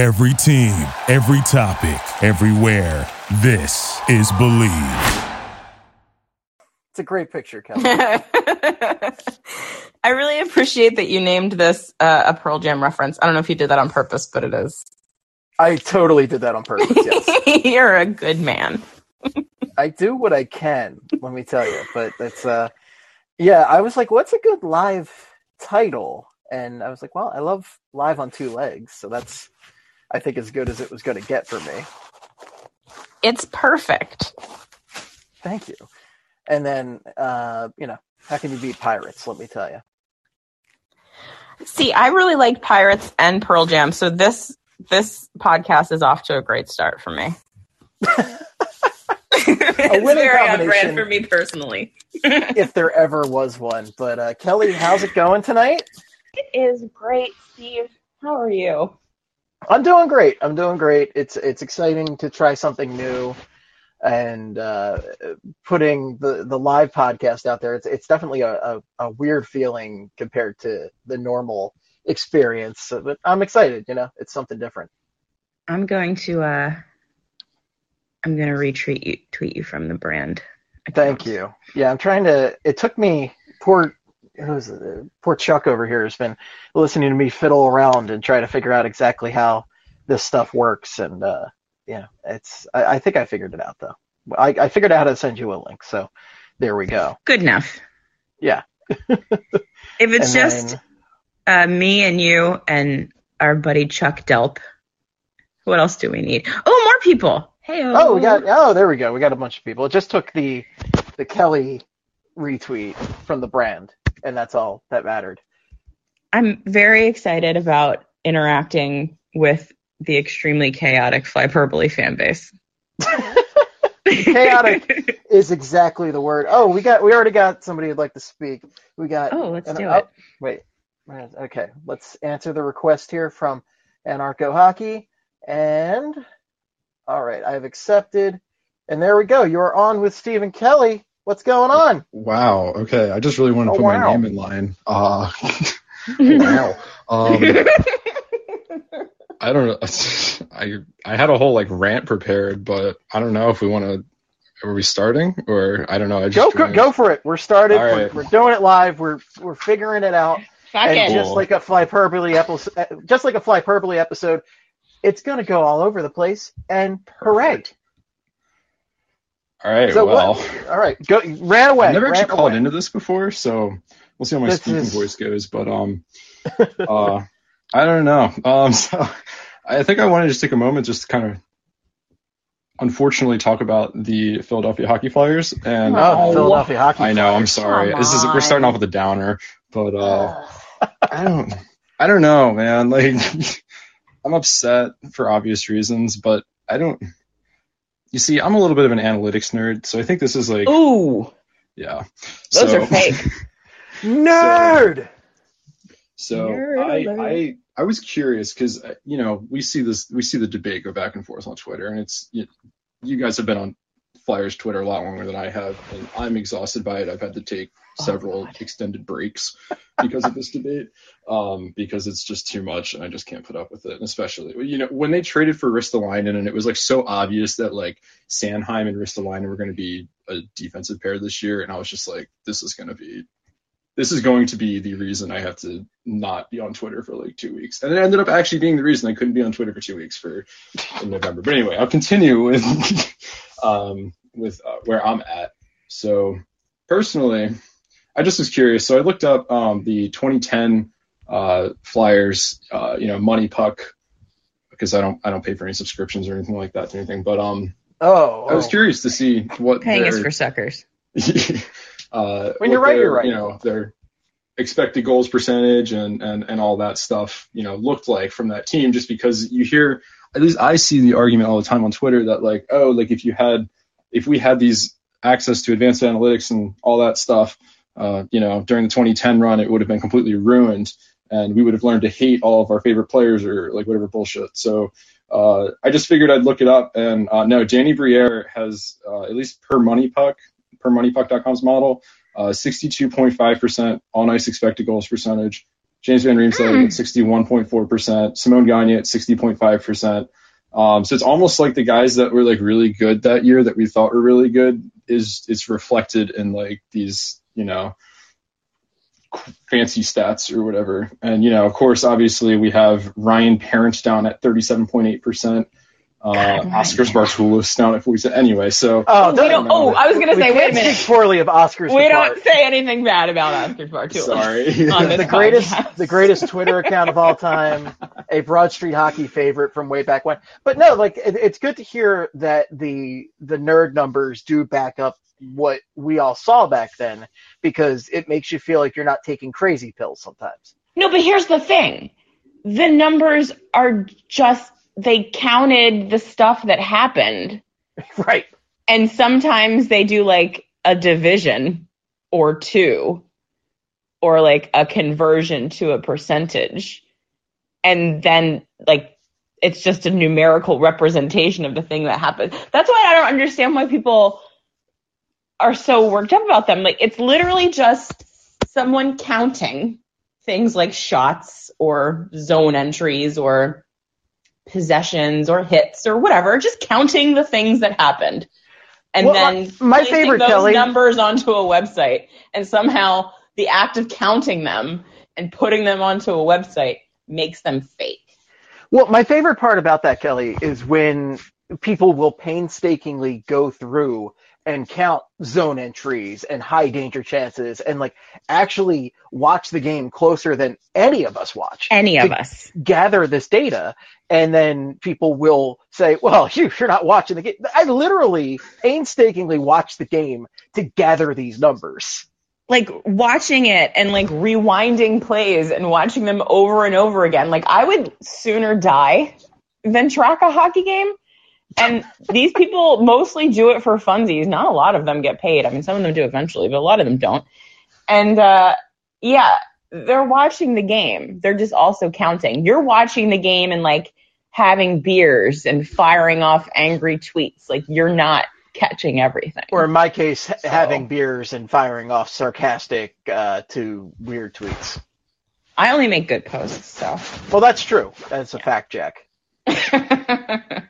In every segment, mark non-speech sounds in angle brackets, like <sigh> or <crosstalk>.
Every team, every topic, everywhere. This is Believe. It's a great picture, Kelly. <laughs> I really appreciate that you named this uh, a Pearl Jam reference. I don't know if you did that on purpose, but it is. I totally did that on purpose. Yes, <laughs> You're a good man. I do what I can. Let me tell you, but it's uh, yeah. I was like, what's a good live title? And I was like, well, I love live on two legs, so that's I think as good as it was going to get for me. It's perfect. Thank you. And then, uh, you know, how can you beat pirates? Let me tell you. See, I really like Pirates and Pearl Jam, so this this podcast is off to a great start for me. <laughs> it's winning very on combination. brand for me personally. if there ever was one. But uh, Kelly, how's it going tonight? It is great, Steve. How are you? I'm doing great. I'm doing great. It's it's exciting to try something new, and uh, putting the the live podcast out there. It's it's definitely a, a, a weird feeling compared to the normal experience. So, but I'm excited. You know, it's something different. I'm going to uh I'm gonna retweet you tweet you from the brand. Thank you. Yeah, I'm trying to. It took me poor. Who's it? poor Chuck over here has been listening to me fiddle around and try to figure out exactly how this stuff works. And uh, yeah, it's. I, I think I figured it out though. I, I figured out how to send you a link. So there we go. Good enough. Yeah. <laughs> If it's And just then- uh, me and you and our buddy Chuck Delp, what else do we need? Oh, more people. Hey, Oh, we got. Oh, there we go. We got a bunch of people. It just took the the Kelly retweet from the brand, and that's all that mattered. I'm very excited about interacting with the extremely chaotic Flyperbole fan base. <laughs> Chaotic is exactly the word. Oh, we got. We already got somebody who'd like to speak. We got. Oh, let's an- do oh, it. Wait. Okay, let's answer the request here from Anarcho Hockey. And all right, I've accepted. And there we go. You're on with Stephen Kelly. What's going on? Wow. Okay. I just really want to Oh, put wow. my name in line. Uh, <laughs> wow. Um, I don't know. <laughs> I I had a whole like rant prepared, but I don't know if we want to. Are we starting or I don't know. I just Go go, go for it. We're started. All We're, we're doing it live. We're we're figuring it out. Fuck and it. just Cool. like a flyperbole episode, just like a flyperbole episode, it's gonna go all over the place. And hooray! All right. So well, what? All right, go ran away. I've never actually called away. into this before, so we'll see how my This speaking is- voice goes. But um, <laughs> uh, I don't know. Um, <laughs> so I think I want to just take a moment just to kind of, unfortunately, talk about the Philadelphia Hockey Flyers. And Oh, Philadelphia hockey. I know, I'm sorry. This is we're starting off with a downer, but uh, I don't, I don't know, man. Like, <laughs> I'm upset for obvious reasons, but I don't. You see, I'm a little bit of an analytics nerd, so I think this is like, Ooh, yeah. those So- are fake. <laughs> Nerd. So Nerd I. I I was curious because uh, you know we see this we see the debate go back and forth on Twitter, and it's you, you guys have been on Flyers Twitter a lot longer than I have, and I'm exhausted by it. I've had to take Oh, several extended breaks <laughs> because of this debate, um, because it's just too much, and I just can't put up with it. And especially you know when they traded for Ristolainen, and it was like so obvious that like Sanheim and Ristolainen were going to be a defensive pair this year, and I was just like, this is going to be this is going to be the reason I have to not be on Twitter for like two weeks. And it ended up actually being the reason I couldn't be on Twitter for two weeks for in November. But anyway, I'll continue with <laughs> um, with uh, where I'm at. So personally, I just was curious. So I looked up um, the 2010 uh, Flyers, uh, you know, Money Puck, because I don't I don't pay for any subscriptions or anything like that to anything. But um, Oh, I was oh. curious to see what Paying us their- for suckers. <laughs> uh, When you're right, their, you're right. You know, their expected goals percentage and, and, and all that stuff, you know, looked like from that team just because you hear, at least I see the argument all the time on Twitter that like, oh, like if you had, if we had these access to advanced analytics and all that stuff, uh, you know, during the 2010 run, it would have been completely ruined and we would have learned to hate all of our favorite players or like whatever bullshit. So, uh, I just figured I'd look it up and, uh, no, Danny Briere has, uh, at least per money puck, per moneypuck.com's model, uh, 62.5% on ice expected goals percentage, James Van Riemsdyk Hmm. at 61.4%, Simon Gagne at 60.5%. Um, so it's almost like the guys that were like really good that year that we thought were really good is it's reflected in like these, you know, fancy stats or whatever. And you know, of course, obviously we have Ryan Parent down at 37.8%. Uh, God, Oskars Ryan. Bartulis down at 47. Anyway, so Oh, don't- don't, oh, I was gonna we say, wait a can't minute. speak poorly of Oskars. We Depart. don't say anything bad about Oskars Bartulis. sorry. <laughs> The greatest podcast. the greatest Twitter account of all time, a Broad Street hockey favorite from way back when. But no, like it, it's good to hear that the the nerd numbers do back up what we all saw back then because it makes you feel like you're not taking crazy pills sometimes. No, but here's the thing. The numbers are just they counted the stuff that happened. <laughs> right. And sometimes they do like a division or two or like a conversion to a percentage. And then like it's just a numerical representation of the thing that happened. That's why I don't understand why people are so worked up about them. Like it's literally just someone counting things like shots or zone entries or possessions or hits or whatever, just counting the things that happened. And Well, then my- favorite, those Kelly- numbers onto a website and somehow the act of counting them and putting them onto a website makes them fake. Well, my favorite part about that, Kelly, is when people will painstakingly go through and count zone entries and high danger chances and like actually watch the game closer than any of us watch. Any of us. gather this data and then people will say, well, <laughs> you, you're not watching the game. I literally painstakingly watch the game to gather these numbers. like watching it and like rewinding plays and watching them over and over again. Like I would sooner die than track a hockey game. And these people mostly do it for funsies. Not a lot of them get paid. I mean, some of them do eventually, but a lot of them don't. And uh, yeah, they're watching the game. They're just also counting. You're watching the game and like having beers and firing off angry tweets. Like you're not catching everything. Or in my case, ha- having beers and firing off sarcastic uh, to weird tweets. I only make good posts, so. Well, that's true. That's a fact, Jack. <laughs>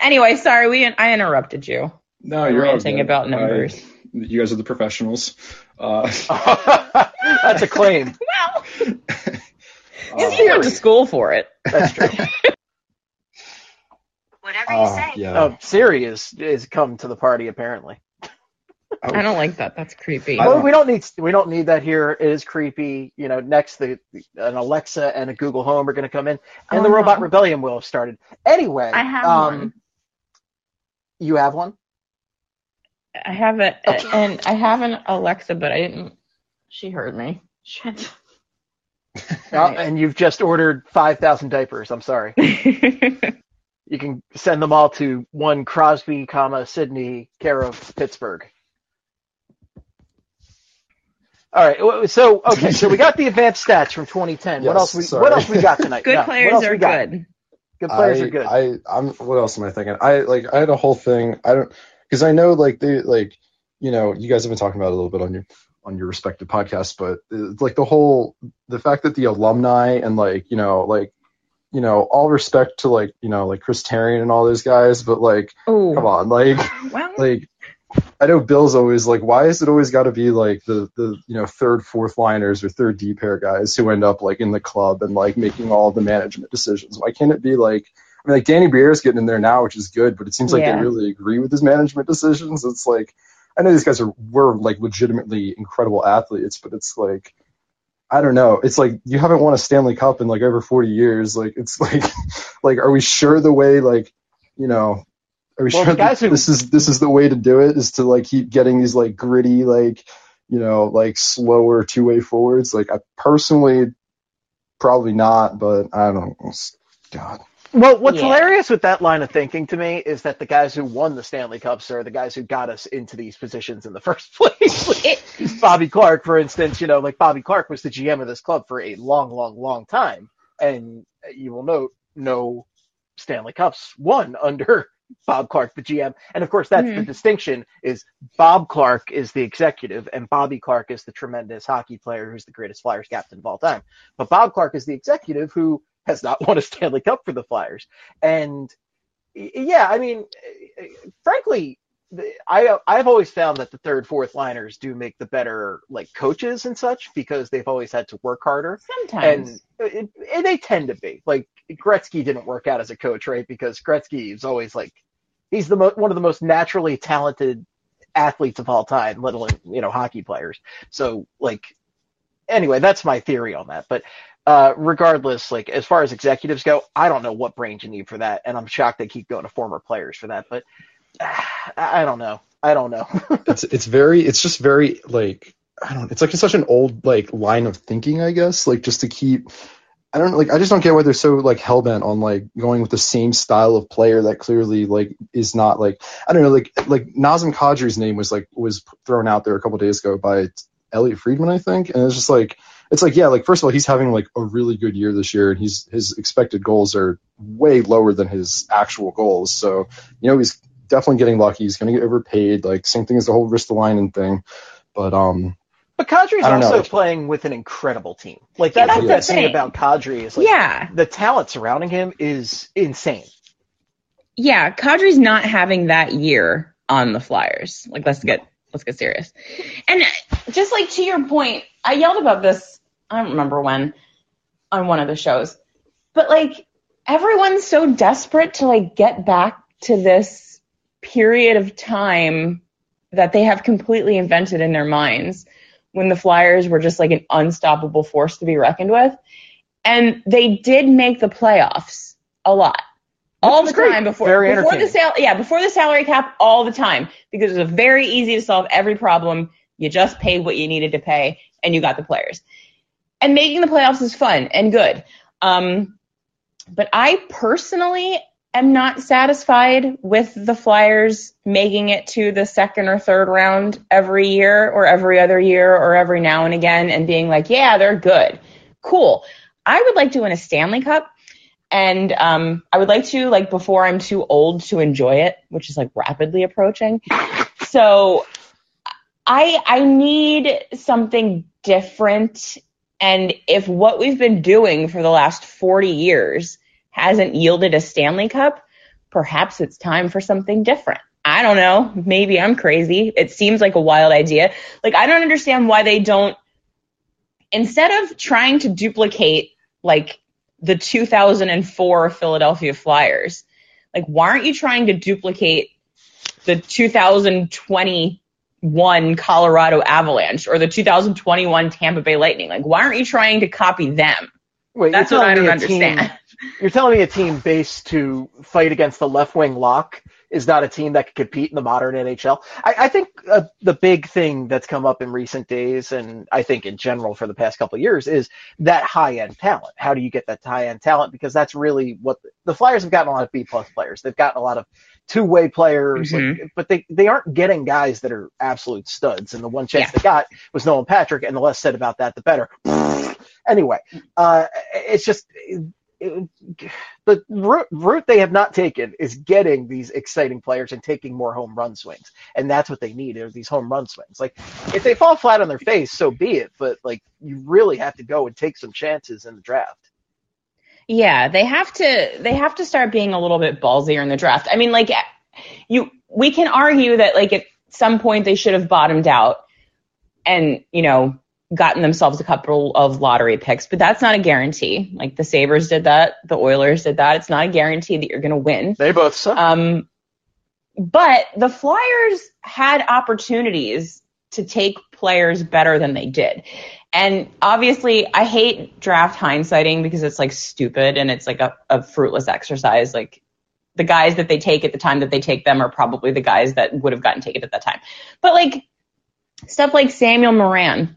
anyway, sorry, we I interrupted you. No, you're all ranting good. about I- numbers. you guys are the professionals. Uh, <laughs> that's a claim. <laughs> Well, uh, you went to school for it. That's true. <laughs> Whatever you uh, say. yeah. Oh, Siri is is come to the party apparently. I don't like that. That's creepy. Well, don't- we don't need we don't need that here. It is creepy. You know, next the an Alexa and a Google Home are going to come in, and Oh, the Robot no. Rebellion will have started. Anyway, I have um, one. You have one. I have it, and I have an Alexa, but I didn't. She heard me. Shit. <laughs> And you've just ordered five thousand diapers. I'm sorry. <laughs> You can send them all to one Crosby, comma Sidney, care of Pittsburgh. All right. So okay. So we got the advanced stats from 2010. what <laughs> else? We, sorry. what else we got tonight? good No, what players else are we got? good. Good players I, are good. I, I'm. What else am I thinking? I like. I had a whole thing. I don't because I know like they like you know you guys have been talking about it a little bit on your on your respective podcasts, but uh, like the whole the fact that the alumni and like you know like you know all respect to like you know like Chris Therien and all those guys, but like Oh, come on like well, like I know Bill's always like, why is it always got to be like the the you know third, fourth liners or third D pair guys who end up like in the club and like making all the management decisions? Why can't it be like I mean like Danny Briere's getting in there now, which is good, but it seems like Yeah. they really agree with his management decisions. It's like I know these guys are were like legitimately incredible athletes, but it's like I don't know. It's like you haven't won a Stanley Cup in like over 40 years. Like it's <laughs> like like are we sure the way like you know are we Well, sure the guys that who- this is this is the way to do it is to like keep getting these like gritty like you know like slower two way forwards like I personally probably not but I don't God Well, what's Yeah. hilarious with that line of thinking to me is that the guys who won the Stanley Cups are the guys who got us into these positions in the <laughs> first place. it, <laughs> Bobby Clarke, for instance, you know, like Bobby Clarke was the GM of this club for a long, long, long time. And you will note no Stanley Cups won under Bob Clarke, the GM. And of course, that's the Mhm. distinction is Bob Clarke is the executive and Bobby Clarke is the tremendous hockey player who's the greatest Flyers captain of all time. But Bob Clarke is the executive who has not <laughs> won a Stanley Cup for the Flyers. And yeah, I mean, eh, frankly, I I've always found that the third, fourth liners do make the better like coaches and such because they've always had to work harder Sometimes. and it, it, they tend to be like Gretzky didn't work out as a coach, right? Because Gretzky is always like he's the mo- one of the most naturally talented athletes of all time, let alone you know hockey players. So like anyway, that's my theory on that. But uh, regardless, like as far as executives go, I don't know what brains you need for that, and I'm shocked they keep going to former players for that. But <sighs> I I don't know. I don't know. <laughs> it's it's very it's just very like I don't know. it's like such an old like line of thinking I guess like just to keep I don't like I just don't get why they're so like hell bent on like going with the same style of player that clearly like is not like I don't know like like Nazem Kadri's name was like was thrown out there a couple days ago by Elliotte Friedman I think and it's just like it's like yeah like first of all he's having like a really good year this year and he's his expected goals are way lower than his actual goals so you know he's definitely getting lucky he's going to get overpaid like same thing as the whole Ristolainen thing but um But Kadri's I don't know, also playing with an incredible team. Like Yeah, that's that's the the thing thing. about Kadri is like yeah. the talent surrounding him is insane. Yeah. Kadri's not having that year on the Flyers. Like, let's get, let's get serious. And just like to your point, I yelled about this, I don't remember when, on one of the shows, but like everyone's so desperate to like get back to this period of time that they have completely invented in their minds when the Flyers were just like an unstoppable force to be reckoned with. And they did make the playoffs a lot. All the great. time before, Very before the sal- yeah, before the salary cap all the time because it was very easy to solve every problem. You just paid what you needed to pay and you got the players. And making the playoffs is fun and good. Um, but I personally am not satisfied with the Flyers making it to the second or third round every year or every other year or every now and again and being like, yeah, they're good. Cool. I would like to win a Stanley Cup. And um, I would like to, like, before I'm too old to enjoy it, which is like rapidly approaching. So I I need something different. And if what we've been doing for the last 40 years hasn't yielded a Stanley Cup, perhaps it's time for something different. I don't know. Maybe I'm crazy. It seems like a wild idea. Like, I don't understand why they don't, instead of trying to duplicate, like, the 2004 Philadelphia Flyers, like, why aren't you trying to duplicate the 2021 Colorado Avalanche or the 2021 Tampa Bay Lightning? Like, why aren't you trying to copy them? Wait, That's what I don't understand. Team, you're telling me a team based to fight against the left wing lock is not a team that could compete in the modern NHL. I, I think uh, the big thing that's come up in recent days, and I think in general for the past couple of years, is that high end talent. How do you get that high end talent? Because that's really what the Flyers have gotten a lot of B plus players. They've gotten a lot of two way players, like, but they they aren't getting guys that are absolute studs. And the one chance Yeah. they got was Nolan Patrick, and the less said about that, the better. Anyway, uh, it's just. The route, route they have not taken is getting these exciting players and taking more home run swings, and that's what they need are these home run swings. Like if they fall flat on their face, so be it. But like you really have to go and take some chances in the draft. Yeah, they have to they have to start being a little bit ballsier in the draft. I mean, like you we can argue that like at some point they should have bottomed out and, you know, gotten themselves a couple of lottery picks, but that's not a guarantee. Like the Sabres did that, the Oilers did that. It's not a guarantee that you're going to win. They both suck. Um, but the Flyers had opportunities to take players better than they did. And obviously, I hate draft hindsighting because it's like stupid and it's like a, a fruitless exercise. Like the guys that they take at the time that they take them are probably the guys that would have gotten taken at that time. But like stuff like Samuel Morin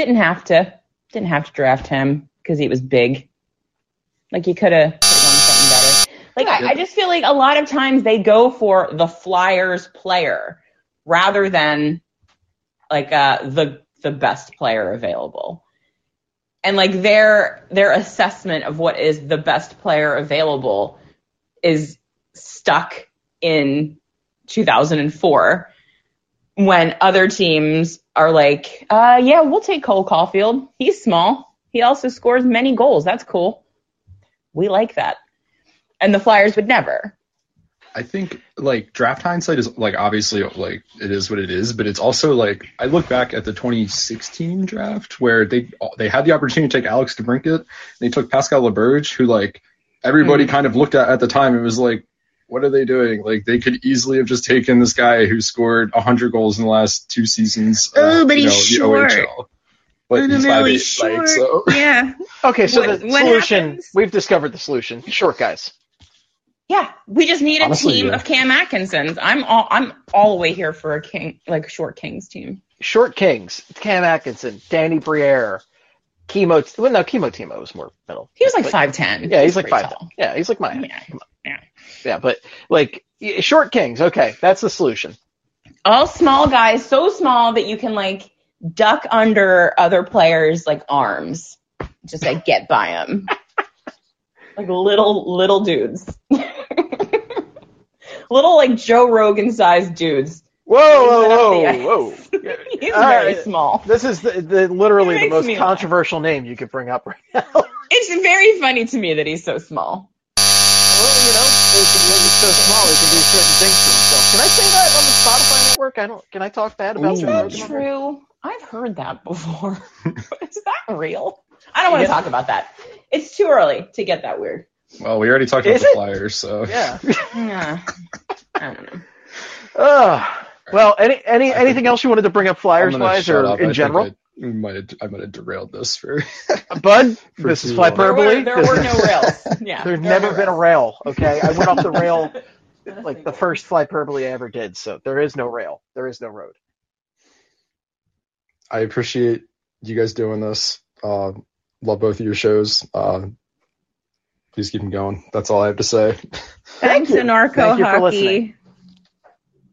didn't have to didn't have to draft him because he was big. Like you could have something better. Like I, I just feel like a lot of times they go for the Flyers player rather than like uh the the best player available. And like their their assessment of what is the best player available is stuck in 2004 when other teams are like, uh, yeah, we'll take Cole Caufield. He's small. He also scores many goals. That's cool. We like that. And the Flyers would never. I think like draft hindsight is like obviously like it is what it is, but it's also like I look back at the 2016 draft where they they had the opportunity to take Alex DeBrincat. They took Pascal Laberge, who like everybody Mm. kind of looked at at the time It was like, what are they doing? Like they could easily have just taken this guy who scored 100 goals in the last two seasons. uh, Oh, but you he's know, short. OHL. But he's I'm really 5'8", like, so. <laughs> Yeah. Okay, so What- the solution happens? we've discovered the solution. Short guys. Yeah, we just need a Honestly, team yeah. of Cam Atkinsons. I'm all I'm all the way here for a king like short Kings team. Short Kings. Cam Atkinson, Danny Briere, Kimmo. Well, no, Kimmo Timo was more middle. He was like five ten. Yeah, he's like pretty five. Yeah, he's like my. Yeah. Yeah. Yeah, but like short Kings. Okay, that's the solution. All small guys, so small that you can like duck under other players' like arms, just like get by them. <laughs> like little little dudes, <laughs> little like Joe Rogan sized dudes. Whoa, Bring that up whoa, whoa, whoa. <laughs> He's All very small. This is the, the literally the most me laugh. controversial name you could bring up right now. It's very funny to me that he's so small. Well, you he's he's so small he can do certain things to himself. Can I say that on the Spotify network? I don't. Can I talk bad about Is that Rogan? true? I've heard that before. <laughs> Is that real? I don't want to Yeah. talk about that. It's too early to get that weird. Well, we already talked about Is the it? Flyers, so Yeah. <laughs> Yeah. I don't know. Ugh. well, any any anything else you wanted to bring up I'm Flyers gonna wise shut or up. I in think general? I, we might have, I might have derailed this for. <laughs> Bud, <laughs> For this is too long. There hyperbole. were, there were no <laughs> rails. Yeah. There's there never no been a rail. Okay, I went off the rail like the first Flyperbole I ever did. So there is no rail. There is no road. I appreciate you guys doing this. Uh, love both of your shows. Uh, please keep them going. That's all I have to say. Thanks, you. Anarcho Thank you for Hockey. listening.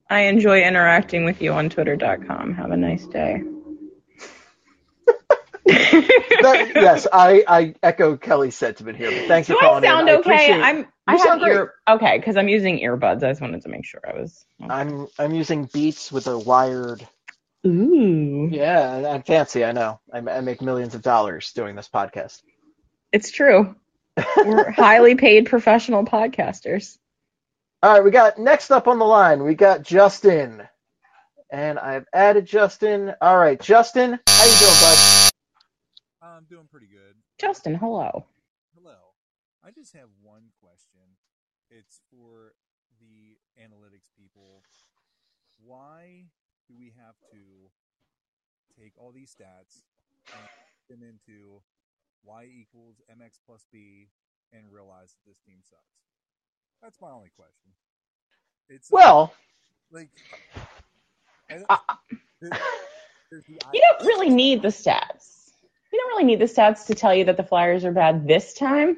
I enjoy interacting with you on Twitter.com. Have a nice day. That- yes, I, I echo Kelly's sentiment here. But thanks Do for I calling sound in. I okay? appreciate- I'm. I have ear. Okay, because I'm using earbuds. I just wanted to make sure I was. I'm I'm using Beats with a wired. Ooh. Yeah, I'm fancy. I know. I, I make millions of dollars doing this podcast. It's true. We're <laughs> highly paid professional podcasters. All right, we got next up on the line. We got Justin, and I've added Justin. All right, Justin, how you doing, bud? I'm doing pretty good. Justin, hello. Hello. I just have one question. It's for the analytics people. Why do we have to take all these stats and put them into y equals mx plus b and realize that this team sucks? That's my only question. It's uh, Well, like I- I- there- there's the You don't really need the stats. You really need the stats to tell you that the Flyers are bad this time.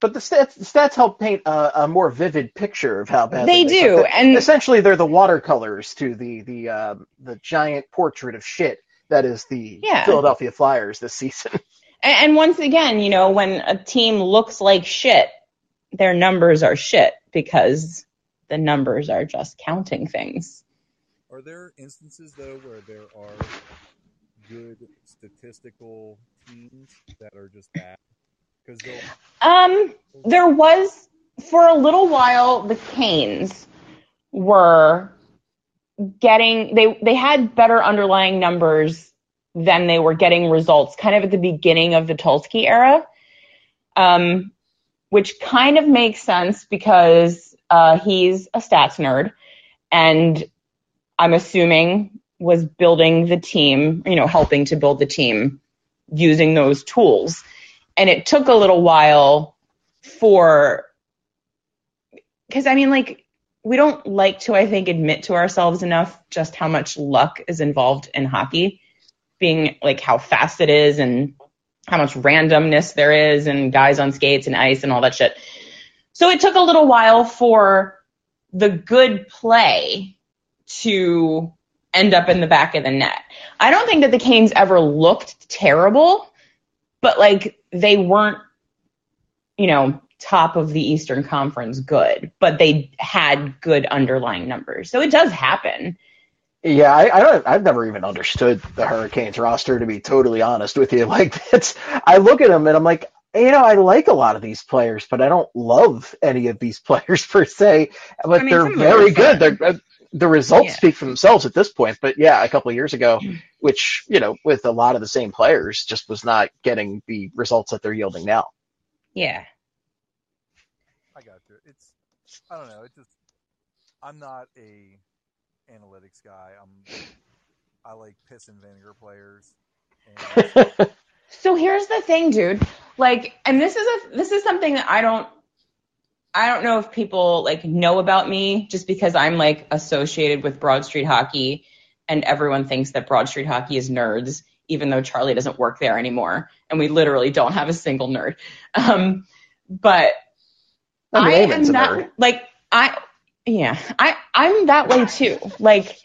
but the stats, the stats help paint a, a more vivid picture of how bad They they do, suck. and- essentially they're the watercolors to the the um, the giant portrait of shit that is the Yeah. Philadelphia Flyers this season. <laughs> And, and once again, you know, when a team looks like shit, their numbers are shit because the numbers are just counting things. Are there instances though where there are good statistical teams that are just bad? Because Um, there was for a little while the Canes were getting they they had better underlying numbers than they were getting results kind of at the beginning of the Tulsky era. Um, which kind of makes sense because uh, he's a stats nerd and I'm assuming was building the team, you know, helping to build the team using those tools. And it took a little while for, because I mean, like, we don't like to, I think, admit to ourselves enough just how much luck is involved in hockey, being like how fast it is and how much randomness there is and guys on skates and ice and all that shit. So it took a little while for the good play to end up in the back of the net. I don't think that the Canes ever looked terrible, but like they weren't, you know, top of the Eastern Conference good, but they had good underlying numbers. So it does happen. Yeah, I, I don't. I've never even understood the Hurricanes roster to be totally honest with you. <laughs> Like it's, I look at them and I'm like, you know, I like a lot of these players, but I don't love any of these <laughs> players per se. But I mean, they're some of them very good. fun. They're, uh, the results Yeah. speak for themselves at this point. But yeah, a couple of years ago, which you know, with a lot of the same players, just was not getting the results that they're yielding now. Yeah. I got you. It's I don't know. It just I'm not a analytics guy. I'm I like piss and vinegar players. And <laughs> So here's the thing, dude. Like, and this is a this is something that I don't I don't know if people like know about me just because I'm like associated with Broad Street Hockey and everyone thinks that Broad Street Hockey is nerds, even though Charlie doesn't work there anymore. And we literally don't have a single nerd. Um, but I mean, I am that nerd. like I yeah, I I'm that way too. Like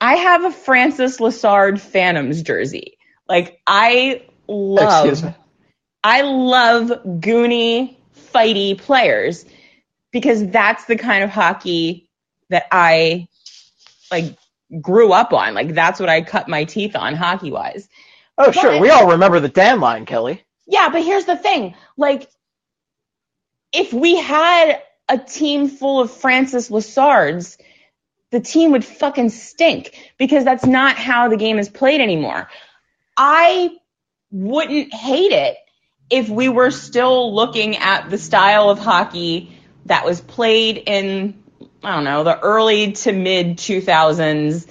I have a Francis Lessard Phantoms jersey. Like I love Excuse me. I love goony, fighty players because that's the kind of hockey that I like grew up on. Like that's what I cut my teeth on hockey wise. Oh, sure. We all remember the Dan line, Kelly. Yeah, but here's the thing. Like, if we had a team full of Francis Lessards, the team would fucking stink because that's not how the game is played anymore. I wouldn't hate it if we were still looking at the style of hockey that was played in, I don't know, the early to mid 2000s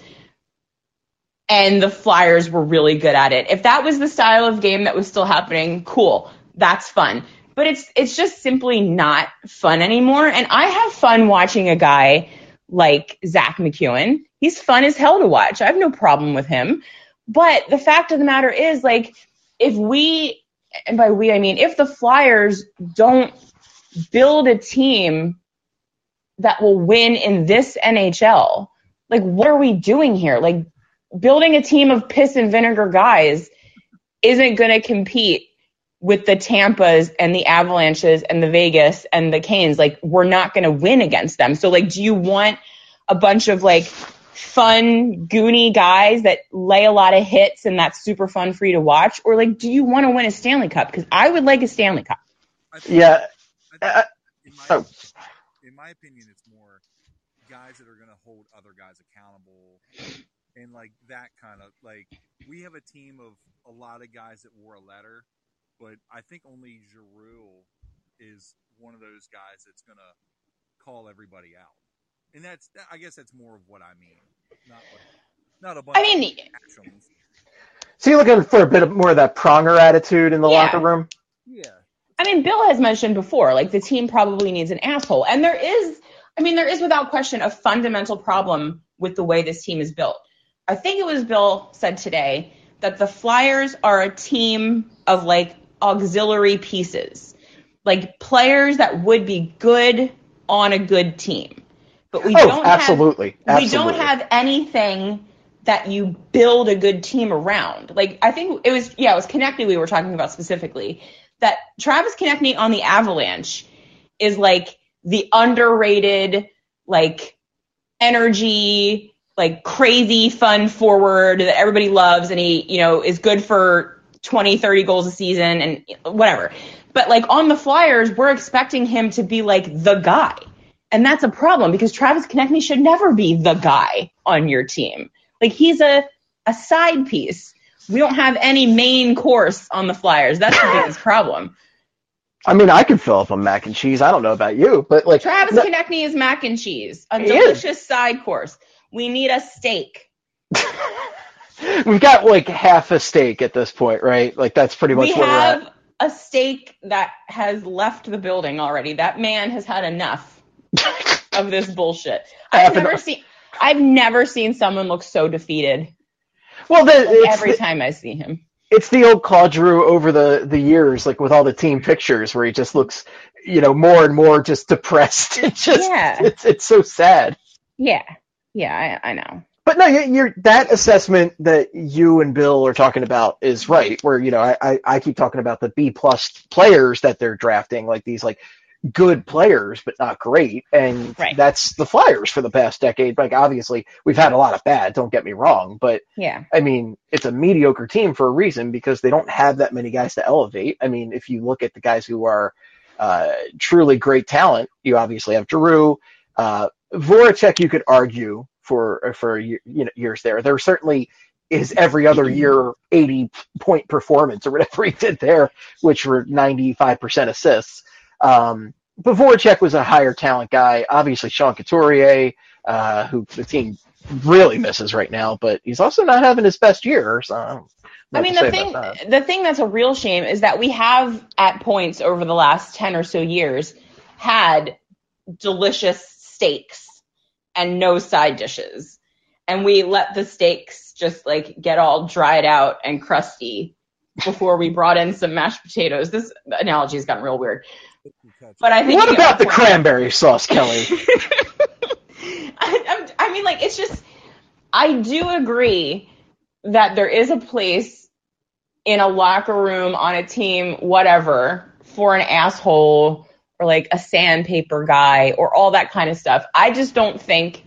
and the Flyers were really good at it. If that was the style of game that was still happening, cool. That's fun. But it's it's just simply not fun anymore. And I have fun watching a guy like Zack MacEwen. He's fun as hell to watch. I have no problem with him. But the fact of the matter is, like, if we, and by we I mean if the Flyers don't build a team that will win in this NHL, like, what are we doing here? Like, building a team of piss and vinegar guys isn't going to compete with the Tampas and the Avalanches and the Vegas and the Canes. Like, we're not going to win against them. So, like, do you want a bunch of like fun, goony guys that lay a lot of hits and that's super fun for you to watch? Or like, do you want to win a Stanley Cup? Because I would like a Stanley Cup. Think, Yeah. I Uh, in, my, oh. in my opinion, it's more guys that are going to hold other guys accountable and like that kind of like we have a team of a lot of guys that wore a letter, but I think only Giroux is one of those guys that's going to call everybody out, and that's I guess that's more of what I mean, not like, not a bunch I mean, of actions. So you're looking for a bit of more of that pronger attitude in the Yeah. locker room? Yeah, I mean, Bill has mentioned before, like the team probably needs an asshole. And there is, I mean, there is without question a fundamental problem with the way this team is built. I think it was Bill said today that the Flyers are a team of like auxiliary pieces, like players that would be good on a good team. But we oh, don't have absolutely. we don't have anything that you build a good team around. Like I think it was yeah, it was Konecny we were talking about specifically. That Travis Konecny on the Avalanche is like the underrated, like energy, like crazy fun forward that everybody loves and he, you know, is good for 20, 30 goals a season and whatever. But like on the Flyers, we're expecting him to be like the guy. And that's a problem because Travis Konecny should never be the guy on your team. Like he's a a side piece. We don't have any main course on the Flyers. That's the biggest <laughs> problem. I mean, I could fill up on mac and cheese. I don't know about you, but like Travis no- Konecny is mac and cheese, a He is. delicious side course. We need a steak. <laughs> we've got like half a steak at this point, right? Like that's pretty much We where we're at. have a steak that has left the building already. That man has had enough <laughs> of this bullshit. I've never seen I've never seen someone look so defeated Well, the, it's, every the, time I see him. it's the old Claude Giroux over the the years, like with all the team pictures, where he just looks, you know, more and more just depressed. <laughs> It's just, Yeah. it's it's so sad. Yeah. Yeah, I, I know. But no, you- you're, that assessment that you and Bill are talking about is right. Where you know, I, I, I keep talking about the B plus players that they're drafting, like these like good players, but not great, and Right. that's the Flyers for the past decade. Like obviously, we've had a lot of bad. Don't get me wrong, but Yeah. I mean, it's a mediocre team for a reason because they don't have that many guys to elevate. I mean, if you look at the guys who are uh, truly great talent, you obviously have Giroux, uh, Voracek. You could argue for for you know, years there. There certainly is every other year 80 point performance or whatever he did there, which were 95% assists. Um, but Voracek was a higher talent guy. Obviously, Sean Couturier, uh, who the team really misses right now, but he's also not having his best year. So I, I mean, the thing the thing that's a real shame is that we have, at points over the last ten or so years, had delicious steaks and no side dishes, and we let the steaks just like get all dried out and crusty before we brought in some mashed potatoes. This analogy has gotten real weird, but I think What you get my about the cranberry sauce, Kelly? <laughs> I, I'm- I mean, like, it's just, I do agree that there is a place in a locker room, on a team, whatever, for an asshole or like a sandpaper guy or all that kind of stuff. I just don't think,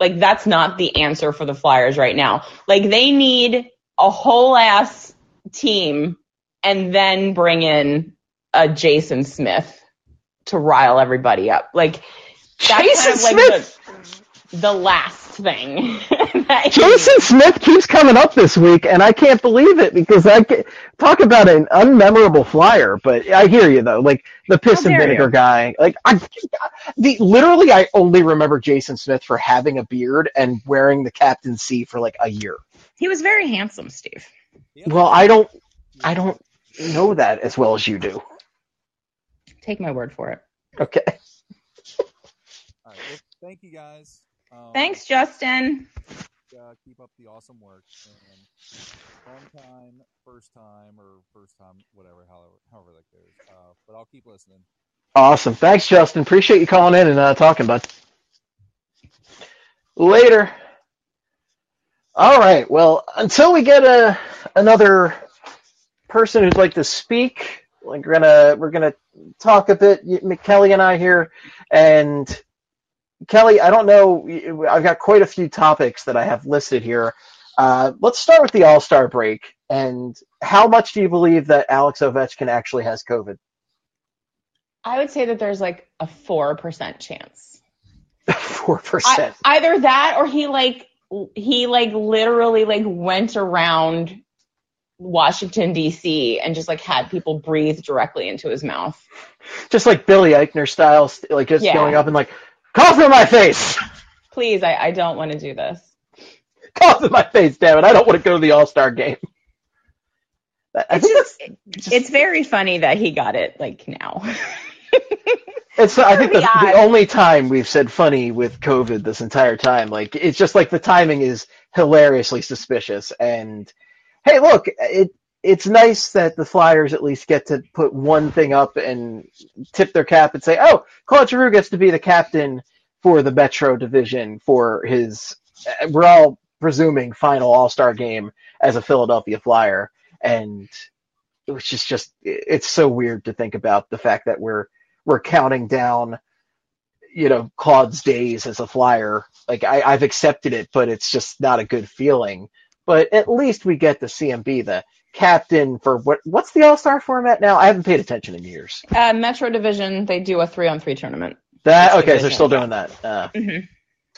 like, that's not the answer for the Flyers right now. Like, they need a whole ass team and then bring in a Jason Smith to rile everybody up. Like, that's Jason kind of like Smith? the, the last thing. <laughs> that he Jason Smith keeps coming up this week, and I can't believe it because I ca- talk about an unmemorable flyer. But I hear you though, like the piss and vinegar you. guy. Like I, the literally, I only remember Jason Smith for having a beard and wearing the Captain C for like a year. He was very handsome, Steve. Well, I don't, I don't know that as well as you do. Take my word for it. Okay. All right. Well, thank you guys. Um, Thanks, Justin. Uh, keep up the awesome work. And long time, first time, or first time, whatever, however, however that goes. Uh, but I'll keep listening. Awesome. Thanks, Justin. Appreciate you calling in and uh, talking, bud. Later. All right. Well, until we get a another person who'd like to speak, like we're gonna we're gonna talk a bit. Kelly and I here, and Kelly, I don't know. I've got quite a few topics that I have listed here. Uh, let's start with the All Star break. And how much do you believe that Alex Ovechkin actually has COVID? I would say that there's like a 4% chance. Four percent. <laughs> either that or he like he like literally like went around Washington D.C. and just like had people breathe directly into his mouth. Just like Billy Eichner style, like just Yeah. going up and like, cough in my face, Please, I, I don't want to do this. cough in my face, damn it! I don't want to go to the All Star game. It's think just, it's very funny that he got it like now. <laughs> it's I think the, the only time we've said funny with COVID this entire time. Like it's just like the timing is hilariously suspicious. And hey, look, it it's nice that the Flyers at least get to put one thing up and tip their cap and say, oh, Claude Giroux gets to be the captain for the Metro division for his. We're all presuming final All Star game as a Philadelphia Flyer, and which is just it's so weird to think about the fact that we're we're counting down you know Claude's days as a flyer like I, I've accepted it but it's just not a good feeling but at least we get the CMB, the captain for what what's the all-star format now I haven't paid attention in years uh, Metro Division, they do a three on three tournament. that okay so they're still doing that uh, hmm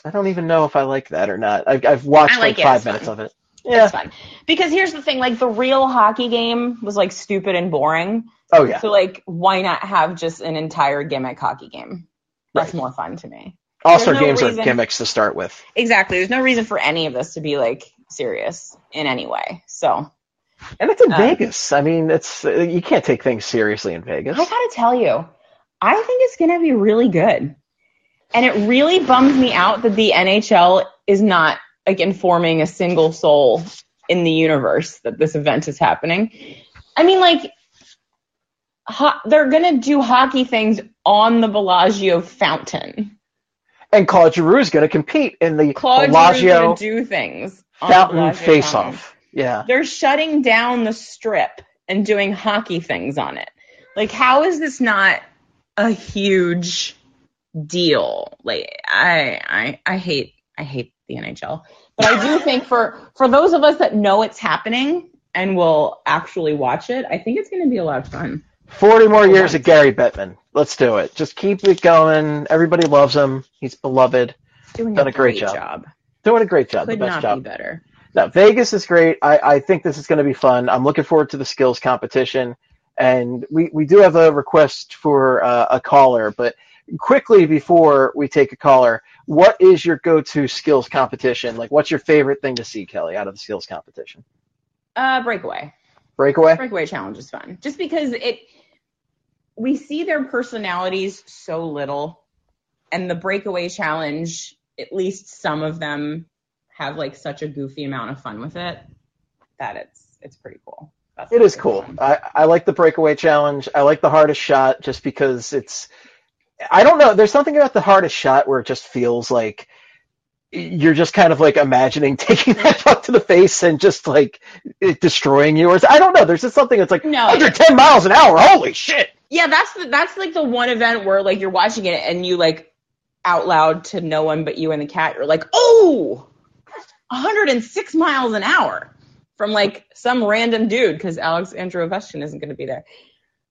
I don't even know if I like that or not I've, I've watched I like like, five it's minutes fun. of it yeah It's fun. Because here's the thing, like the real hockey game was like stupid and boring. oh yeah So like why not have just an entire gimmick hockey game? That's Right. more fun to me. all-star no games reason- are gimmicks to start with Exactly. There's no reason for any of this to be like serious in any way. So and it's in Uh, Vegas I mean it's you can't take things seriously in Vegas I gotta tell you, I think it's gonna be really good. And it really bums me out that the NHL is not like informing a single soul in the universe that this event is happening. I mean, like, ho- they're gonna do hockey things on the Bellagio fountain. And Claude Giroux is going to compete in the Claude Bellagio gonna do things. On Fountain Bellagio Face Off. Yeah. They're shutting down the strip and doing hockey things on it. Like, how is this not a huge deal? Like, I, I, I hate, I hate the NHL. But I do <laughs> think for for those of us that know it's happening and will actually watch it, I think it's going to be a lot of fun. 40 more years of Gary Bettman. Let's do it. Just keep it going. Everybody loves him. He's beloved. Doing Done a a great great, job. job. Doing a great job. Could the best not job. be better. Now, Vegas is great. I, I think this is going to be fun. I'm looking forward to the skills competition. And we, we do have a request for uh, a caller, but quickly before we take a caller, what is your go-to skills competition? Like, what's your favorite thing to see, Kelly, out of the skills competition? Uh, breakaway. Breakaway? breakaway challenge is fun just because it we see their personalities so little and the breakaway challenge at least some of them have like such a goofy amount of fun with it that it's it's pretty cool That's It is cool. I, I like the breakaway challenge. I like the hardest shot just because it's. I don't know. There's something about the hardest shot where it just feels like you're just kind of like imagining <laughs> taking that puck to the face and just like it destroying you. Or I don't know. There's just something that's like No. 110 miles an hour. Holy shit! yeah that's the, that's like the one event where like you're watching it and you like out loud to no one but you and the cat you're like oh 106 miles an hour from like some random dude because Alexander Ovechkin isn't going to be there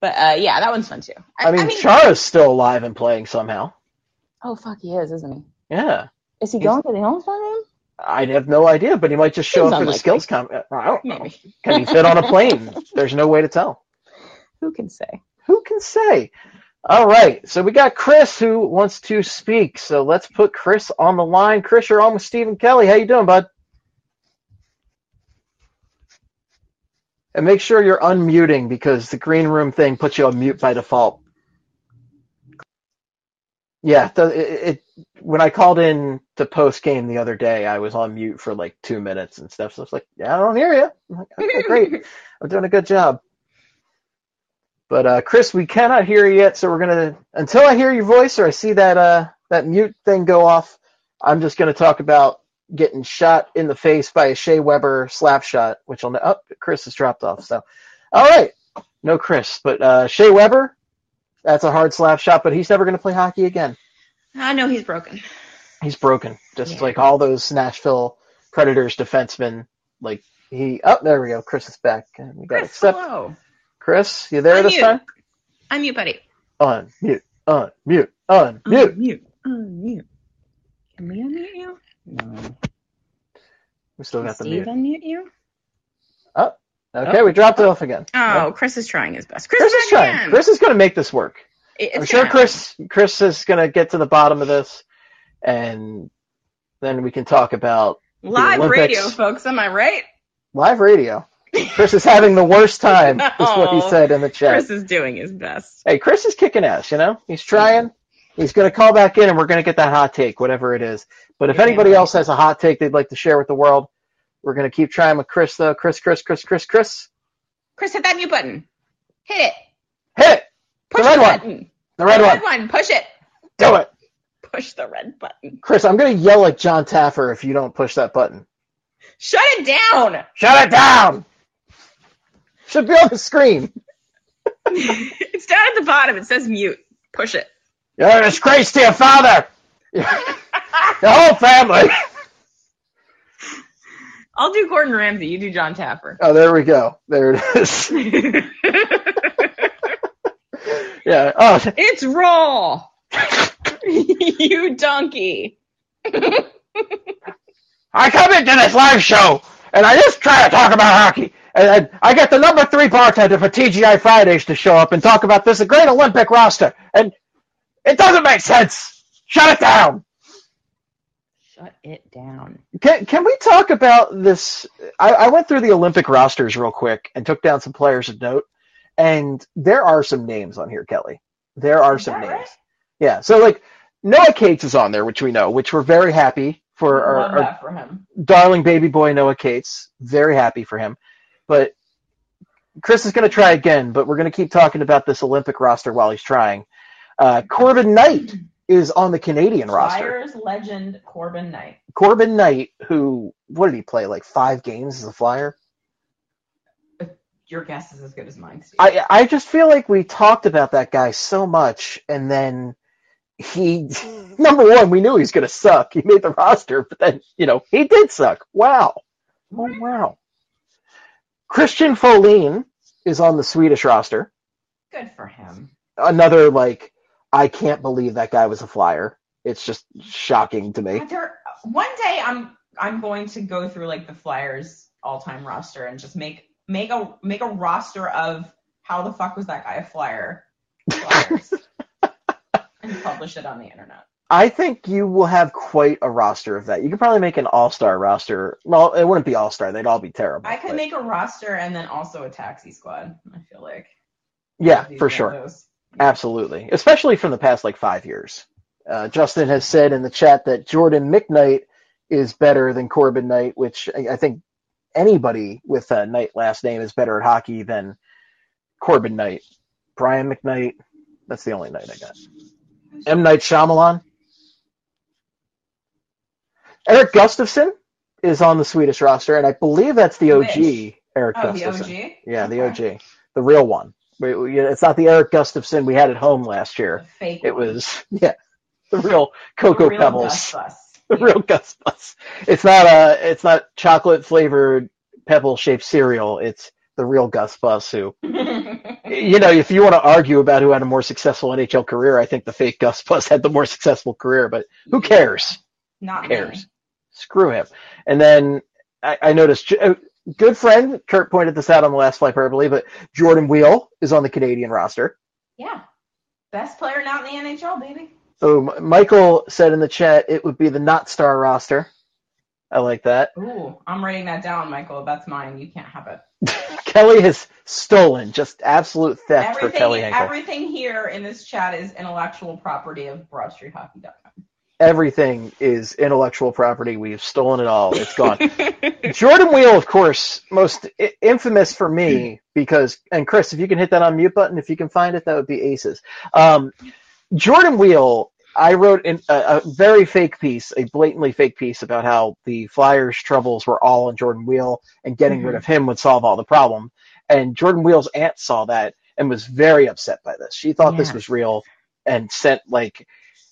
but uh yeah that one's fun too I mean, Chara's still alive and playing somehow. oh fuck he is isn't he Yeah. is he He's- going to the game I have no idea, but he might just show Seems up for the skills comp. I don't know. maybe Can he fit on a plane? <laughs> There's no way to tell. who can say Who can say? All right, so we got Chris who wants to speak. So let's put Chris on the line. Chris, you're on with Stephen Kelly. How you doing, bud? And make sure you're unmuting because the Greenroom thing puts you on mute by default. Yeah, it, it, when I called in to post game the other day, I was on mute for like two minutes and stuff. So it's like, yeah, I don't hear you. I'm like, okay, great. <laughs> I'm doing a good job. But uh, Chris, we cannot hear you yet, so we're gonna until I hear your voice or I see that uh, that mute thing go off. I'm just gonna talk about getting shot in the face by a Shea Weber slap shot, which will. Ne- oh, Chris has dropped off. So, all right, no Chris, but uh, Shea Weber, that's a hard slap shot, but he's never gonna play hockey again. i know he's broken He's broken, just Yeah. like all those Nashville Predators defensemen. Like he. Oh, there we go. Chris is back. And we got accept. hello. Chris, you there this Unmute. time? unmute buddy Unmute, unmute, unmute. unmute unmute can we unmute you no We still Can got the mute. Steve mute. unmute you Oh, Okay, oh. we dropped it off again. oh chris is trying his best chris, Chris is trying. again. Chris is going to make this work. It- I'm sure gonna Chris Chris is going to get to the bottom of this, and then we can talk about Live Olympics. radio, folks. Am I right? live radio. Chris is having the worst time, <laughs> is what he said in the chat. Chris is doing his best. Hey, Chris is kicking ass, you know? He's trying. He's going to call back in and we're going to get that hot take, whatever it is. But if Yeah, anybody right. else has a hot take they'd like to share with the world, we're going to keep trying with Chris, though. Chris, Chris, Chris, Chris, Chris. Chris, hit that mute button. Hit it. Hit it! Push red the one. button. The red the one. red one. Push it. Do it! Push the red button. Chris, I'm going to yell like John Taffer if you don't push that button. Shut it down. Shut it down! Should be on the screen. <laughs> it's down at the bottom. It says mute. Push it. You're a disgrace to your father! <laughs> the whole family! I'll do Gordon Ramsay. You do John Taffer. Oh, there we go. There it is. <laughs> yeah. Oh, it's raw. you donkey. I come into this live show and I just try to talk about hockey. And, I get the number three bartender for TGI Fridays to show up and talk about this great Olympic roster. And it doesn't make sense. Shut it down. Shut it down. Can, can we talk about this? I, I went through the Olympic rosters real quick and took down some players of note. And there are some names on here, Kelly. There are some names. right? Yeah. So, like, Noah Cates is on there, which we know, which we're very happy for our, our for him. darling baby boy Noah Cates. Very happy for him. But Chris is going to try again, but we're going to keep talking about this Olympic roster while he's trying. Uh, Corbin Knight is on the Canadian roster. Flyers legend Corbin Knight. Corbin Knight, who what did he play? Like five games as a Flyer. Your guess is as good as mine, Steve. I I just feel like we talked about that guy so much, and then he <laughs> number one, we knew he was going to suck. He made the roster, but then you know he did suck. Wow, oh wow. Christian Folin is on the Swedish roster. good for him. Another like I can't believe that guy was a Flyer. It's just shocking to me. There, one day I'm I'm going to go through like the Flyers all time roster and just make make a make a roster of how the fuck was that guy a Flyer <laughs> Flyers and publish it on the internet. I think you will have quite a roster of that. You could probably make an all-star roster. Well, it wouldn't be all-star; they'd all be terrible. I could but- make a roster and then also a taxi squad. I feel like yeah, for sure. those. Absolutely, especially from the past like five years. Uh, Justin has said in the chat that Jordan McKnight is better than Corbin Knight, which I, I think anybody with a Knight last name is better at hockey than Corbin Knight. Brian McKnight, that's the only Knight I got. M Night Shyamalan. Erik Gustafsson is on the Swedish roster, and I believe that's the OG Which? Eric Oh, the. OG. Yeah, the Okay. OG, the real one. We- we- It's not the Erik Gustafsson we had at home last year. Fake. It was <laughs> yeah, the real The real Pebbles, <laughs> the real Gus Bus. It's not a, it's not chocolate flavored pebble shaped cereal. It's the real Gus Bus who, <laughs> you know, if you want to argue about who had a more successful NHL career, I think the fake Gus Bus had the more successful career. But who cares? Not Who me. cares? Screw him. And then I, I noticed, uh, good friend, Kurt pointed this out on the last Flyperbole, but Jordan Weal is on the Canadian roster. Yeah. Best player not in the NHL, baby. So M- Michael said in the chat it would be the not star roster. I like that. Ooh, I'm writing that down, Michael. That's mine. You can't have it. <laughs> Kelly has stolen just absolute theft for Kelly Hinkle. everything here in this chat is intellectual property of BroadStreetHockey.com. Everything is intellectual property. We've stolen it all. It's gone. <laughs> Jordan Weal, of course, most infamous for me because, and Chris, if you can hit that unmute button, if you can find it, that would be aces. Um, Jordan Weal, I wrote in a, a very fake piece, a blatantly fake piece about how the Flyers' troubles were all on Jordan Weal and getting rid Mhm. of him would solve all the problem. And Jordan Weal's aunt saw that and was very upset by this. She thought this was real and sent like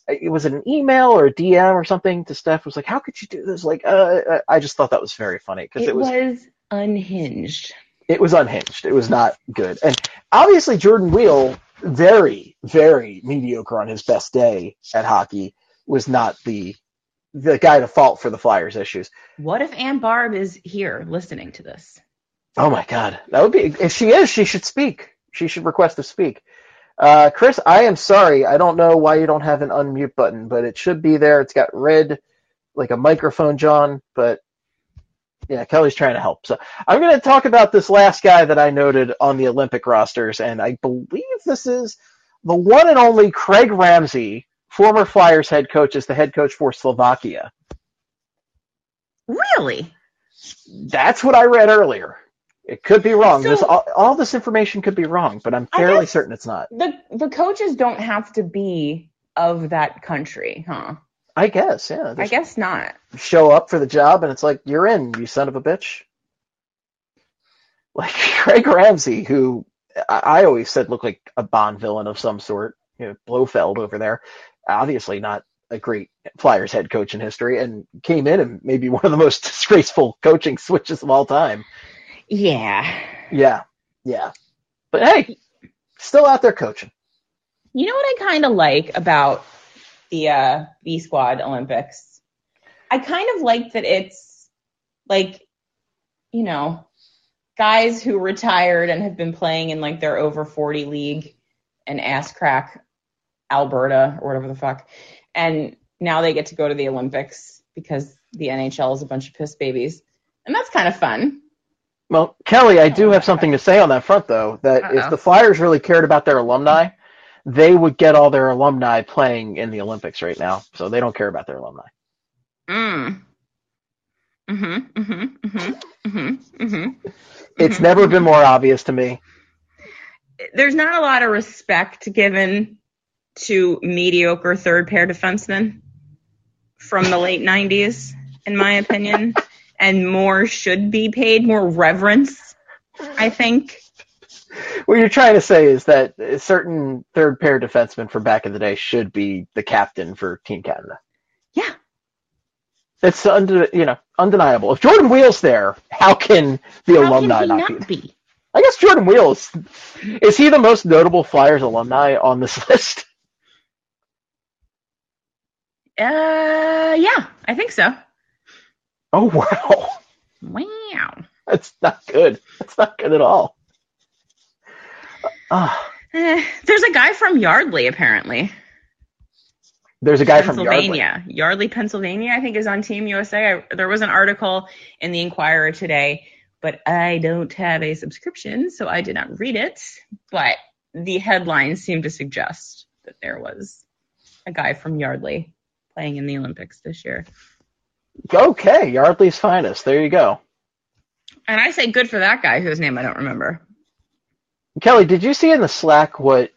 it was an email or a DM or something to Steph was like, "How could you do this?" Like, uh, I just thought that was very funny because It, it was was unhinged. it was unhinged. It was not good. And obviously Jordan Weal, very, very mediocre on his best day at hockey, was not the the guy to fault for the Flyers issues. What if Ann Barb is here listening to this? Oh my god. That would be if she is, she should speak. She should request to speak. Uh, Chris, I am sorry. I don't know why you don't have an unmute button, but it should be there. It's got red, like a microphone, John, but yeah, Kelly's trying to help. So I'm going to talk about this last guy that I noted on the Olympic rosters, and I believe this is the one and only Craig Ramsay, former Flyers head coach, is the head coach for Slovakia. Really? That's what I read earlier. It could be wrong. So- this all, all this information could be wrong, but I'm fairly certain it's not. The the coaches don't have to be of that country, huh? I guess, yeah. I guess not. show up for the job and it's like, you're in, you son of a bitch. <laughs> Like Craig Ramsay, who I, I always said looked like a Bond villain of some sort, you know, Blofeld over there. Obviously not a great Flyers head coach in history and came in and maybe <laughs> one of the most <laughs> disgraceful coaching switches of all time. Yeah. Yeah, yeah. But hey, still out there coaching. You know what I kind of like about the uh, B Squad Olympics? I kind of like that it's like, you know, guys who retired and have been playing in like their over 40 league and ass crack Alberta or whatever the fuck. And now they get to go to the Olympics because the NHL is a bunch of piss babies. And that's kind of fun. Well, Kelly, I do have something to say on that front, though. That if Uh-oh. the Flyers really cared about their alumni, they would get all their alumni playing in the Olympics right now. So they don't care about their alumni. Mm. Mm-hmm, mm-hmm, mm-hmm, mm-hmm, mm-hmm. It's Mhm. never been more obvious to me. there's not a lot of respect given to mediocre third pair defensemen from the late 90s, in my opinion, and more should be paid, more reverence, I think. What you're trying to say is that a certain third pair defenseman from back in the day should be the captain for Team Canada. Yeah. It's unde- you know undeniable. If Jordan Weal's there, how can the How alumni can not, not be? be? I guess Jordan Weals is he the most notable Flyers alumni on this <laughs> list? Uh, yeah, I think so. Oh <laughs> wow, Wow. that's not good. That's not good at all. Eh, there's a guy from Yardley, apparently. there's a guy from Yardley. Pennsylvania. Yardley, Pennsylvania, I think is on Team USA. I, there was an article in the Inquirer today, but I don't have a subscription, so I did not read it. But the headlines seem to suggest that there was a guy from Yardley playing in the Olympics this year. Okay, Yardley's finest. There you go. And I say good for that guy whose name I don't remember. Kelly, did you see in the Slack what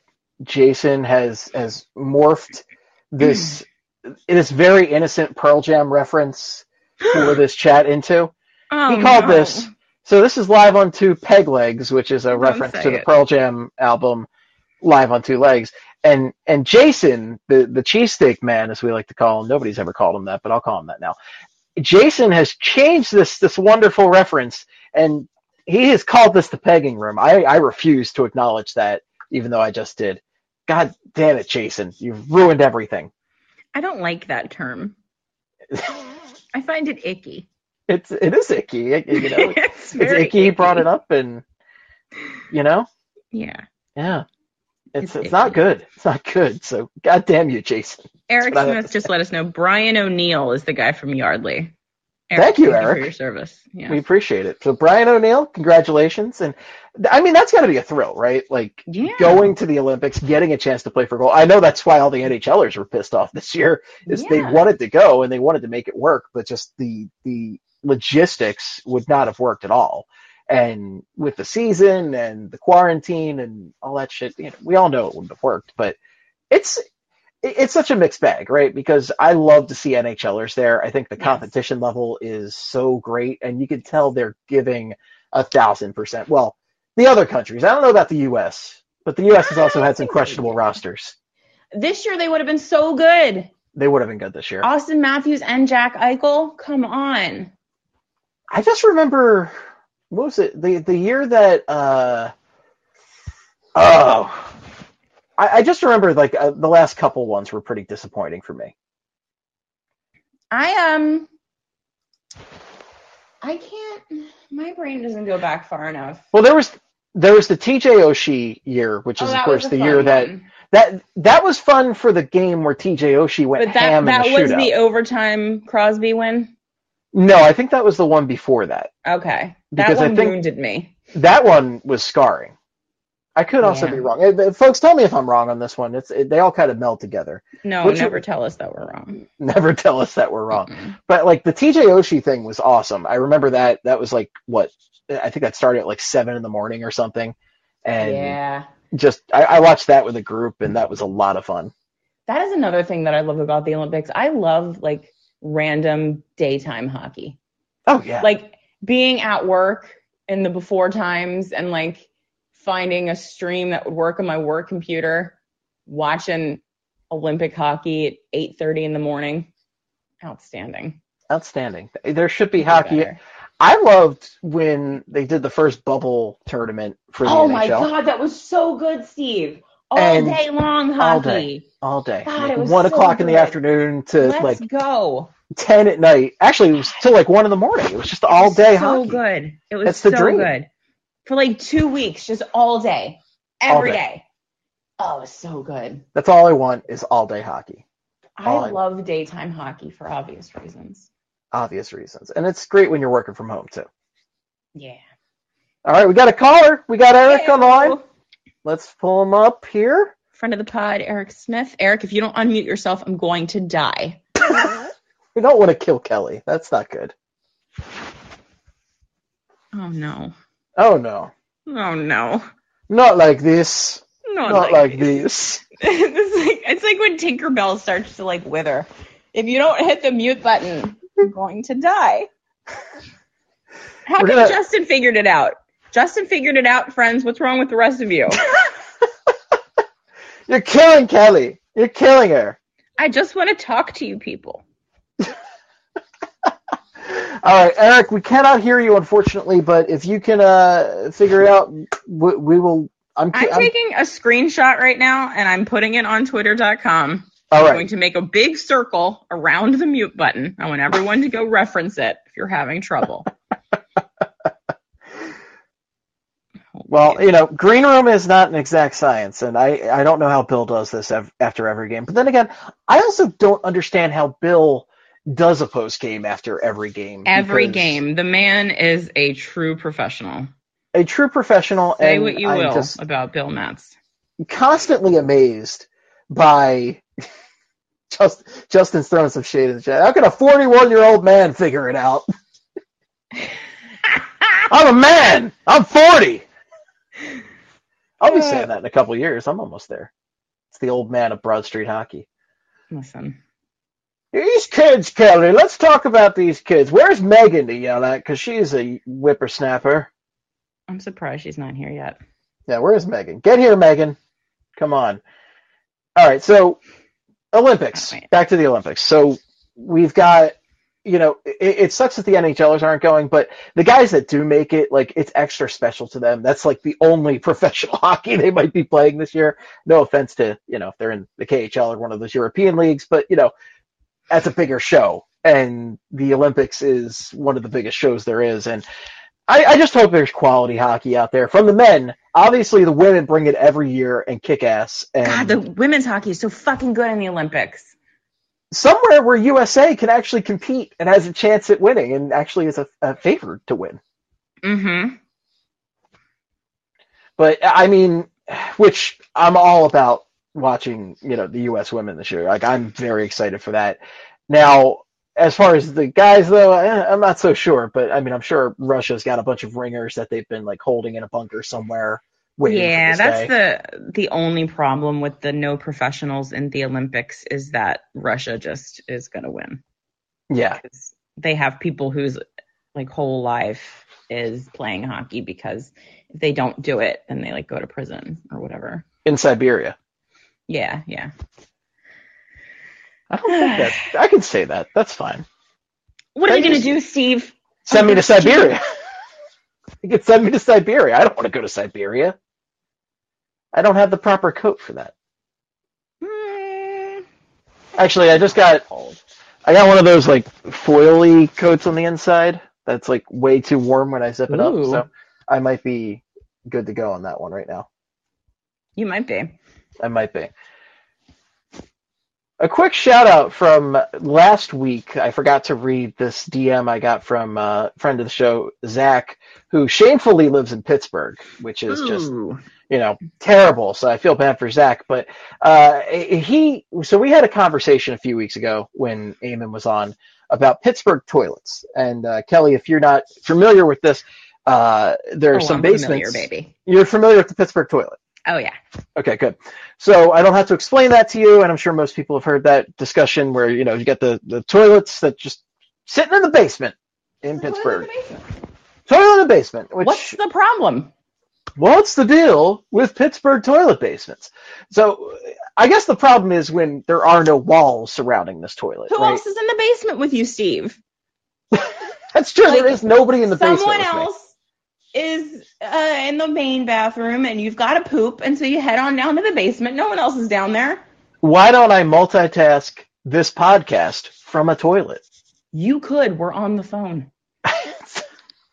Jason has has morphed this <clears throat> this very innocent Pearl Jam reference <gasps> for this chat into? Oh, he called no. this. So this is live on two peg legs, which is a reference to the it. Pearl Jam album Live on Two Legs. And and Jason, the the cheesesteak man, as we like to call him, nobody's ever called him that, but I'll call him that now. Jason has changed this this wonderful reference, and he has called this the pegging room. I I refuse to acknowledge that, even though I just did. God damn it, Jason! You've ruined everything. I don't like that term. <laughs> I find it icky. It's it is icky. You know, it's <laughs> it's very icky. He brought it up, and you know. Yeah. Yeah. It's It's not good. It's not good. So god damn you, Jason. Eric Smith just let us know Brian O'Neill is the guy from Yardley. Thank you, for Eric. your service. Yeah. We appreciate it. So Brian O'Neill, congratulations. And I mean that's gotta be a thrill, right? Like yeah. going to the Olympics, getting a chance to play for goal. I know that's why all the NHLers were pissed off this year, is they wanted to go and they wanted to make it work, but just the the logistics would not have worked at all. And with the season and the quarantine and all that shit, you know, we all know it wouldn't have worked. But it's it's such a mixed bag, right? Because I love to see NHLers there. I think the Yes. competition level is so great, and you can tell they're giving a thousand percent. Well, the other countries, I don't know about the U.S., but the U.S. has also <laughs> had some questionable rosters. This year they would have been so good. They would have been good this year. Auston Matthews and Jack Eichel. Come on. I just remember what was it the the year that uh oh I, I just remember like uh, the last couple ones were pretty disappointing for me. I um I can't my brain doesn't go back far enough. Well, there was there was the TJ Oshie year, which is Oh, of course the year that one. that that was fun for the game where TJ Oshie went But that ham in that the was shootout. the overtime Crosby win. No, I think that was the one before that. Okay. That Because I one think- wounded me. That one was scarring. I could also Yeah. be wrong. Folks, tell me if I'm wrong on this one. It's it, they all kind of meld together. No, your- never tell us that we're wrong. <laughs> Never tell us that we're wrong. Mm-mm. But like the TJ Oshie thing was awesome. I remember that. That was like what I think that started at like seven in the morning or something, and Yeah. just I, I watched that with a group, and that was a lot of fun. That is another thing that I love about the Olympics. I love like random daytime hockey. Oh yeah, Like being at work in the before times and like finding a stream that would work on my work computer, watching Olympic hockey at 8:30 in the morning. Outstanding. outstanding. There should be hockey. Better. I loved when they did the first bubble tournament for the Oh NHL my god, that was so good, Steve. All And day long hockey. all day. all day, God, like it was one so o'clock in the afternoon to Let's like go. ten at night. Actually, it was till like one in the morning. It was just all day so hockey. good. It was That's the so dream. good. For like two weeks, just all day. All every day. day. Oh, it was so good. That's all I want is all day hockey. All I I- love daytime hockey for obvious reasons. Obvious reasons, and it's great when you're working from home too. Yeah. All right, we got a caller. We got Eric on the line. Let's pull him up here. Friend of the pod, Eric Smith. Eric, if you don't unmute yourself, I'm going to die. <laughs> We don't want to kill Kelly. That's not good. Oh no. Oh no, Oh no. not like this. Not, Not like this. it's <laughs> like it's like when Tinkerbell starts to like wither. If you don't hit the mute button, you're going to die. <laughs> How We're come gonna- Justin figured it out? Justin figured it out, friends. What's wrong with the rest of you? <laughs> You're killing Kelly. You're killing her. I just want to talk to you people. <laughs> All right, Eric, we cannot hear you unfortunately, but if you can uh, figure it out, we, we will. I'm, I'm I'm taking a screenshot right now and I'm putting it on twitter.com. all I'm going to make a big circle around the mute button. I want everyone to go reference it if you're having trouble. <laughs> Well, you know, Greenroom is not an exact science, and I I don't know how Bill does this ev- after every game. But then again, I also don't understand how Bill does a post game after every game. Every game. The man is a true professional. a true professional, Say and what you I'm will just about Bill Metz. constantly amazed by <laughs> just Justin's throwing some shade in the chat. How can a 41 year old man figure it out? <laughs> I'm a man. I'm 40. I'll be uh, saying that in a couple of years. I'm almost there. It's the old man of Broad Street hockey. Listen. These kids, Kelly. Let's talk about these kids. Where's Megan to yell at? Because she's a whippersnapper. I'm surprised she's not here yet. Yeah, where's Megan? Get here, Megan. Come on. All right, so Olympics. Back to the Olympics. So we've got, you know, it, it sucks that the NHLers aren't going, but the guys that do make it, like, it's extra special to them. That's like the only <laughs> professional hockey they might be playing this year. No offense to, you know, if they're in the KHL or one of those European leagues, but, you know, that's a bigger show. And the Olympics is one of the biggest shows there is. And I, I just hope there's quality hockey out there from the men. Obviously, the women bring it every year and kick ass. And God, the women's hockey is so fucking good in the Olympics. Somewhere where USA can actually compete and has a chance at winning and actually is a, a favored to win. Mm-hmm. But I mean, which I'm all about watching, you know, the U.S. women this year. Like I'm very excited for that. Now, as far as the guys though, I, I'm not so sure. But I mean, I'm sure Russia's got a bunch of ringers that they've been like holding in a bunker somewhere. Yeah, that's day. the the only problem with the no professionals in the Olympics is that Russia just is gonna win. yeah. 'Cause They have people whose like whole life is playing hockey because if they don't do it, then they like go to prison or whatever. in Siberia. Yeah, yeah. I don't think that <sighs> I can say that. That's fine. What are you gonna do, Steve? Send me to. Siberia. <laughs> you can send me to Siberia. I don't want to go to Siberia. I don't have the proper coat for that. Hmm. Actually, I just got I got one of those like foily coats on the inside that's like way too warm when I zip it up. So I might be good to go on that one right now. You might be. I might be. A quick shout out from last week. I forgot to read this DM I got from a friend of the show, Zach, who shamefully lives in Pittsburgh, which is just Ooh. You know, terrible. So I feel bad for Zach. But uh, he, so we had a conversation a few weeks ago when Eamon was on about Pittsburgh toilets. And uh, Kelly, if you're not familiar with this, uh, there are Oh, some I'm basements. familiar, baby. You're familiar with the Pittsburgh toilet. Oh yeah. Okay, good. So I don't have to explain that to you, and I'm sure most people have heard that discussion where you know you get the the toilets that just sitting in the basement in Pittsburgh. Toilet in the basement. Which What's the problem? What's the deal with Pittsburgh toilet basements? So I guess the problem is when there are no walls surrounding this toilet. Who right? else is in the basement with you, Steve? <laughs> That's true. there Like, is nobody in the basement. Someone else is uh, in the main bathroom, and you've got to poop, and so you head on down to the basement. No one else is down there. Why don't I multitask this podcast from a toilet? You could. We're on the phone. <laughs>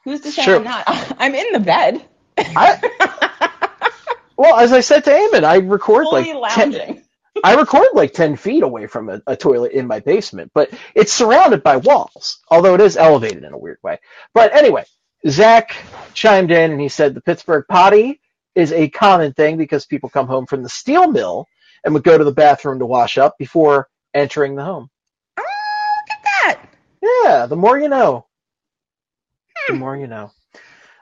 Who's to say Sure. I'm not? I'm in the bed. I, well, as I said to Eamon, I record Fully like 10. <laughs> I record like 10 feet away from a, a toilet in my basement, but it's surrounded by walls, although it is elevated in a weird way. But anyway, Zach chimed in and he said the Pittsburgh potty is a common thing because people come home from the steel mill and would go to the bathroom to wash up before entering the home. Oh, look at that. Yeah, the more you know. The hmm. more you know.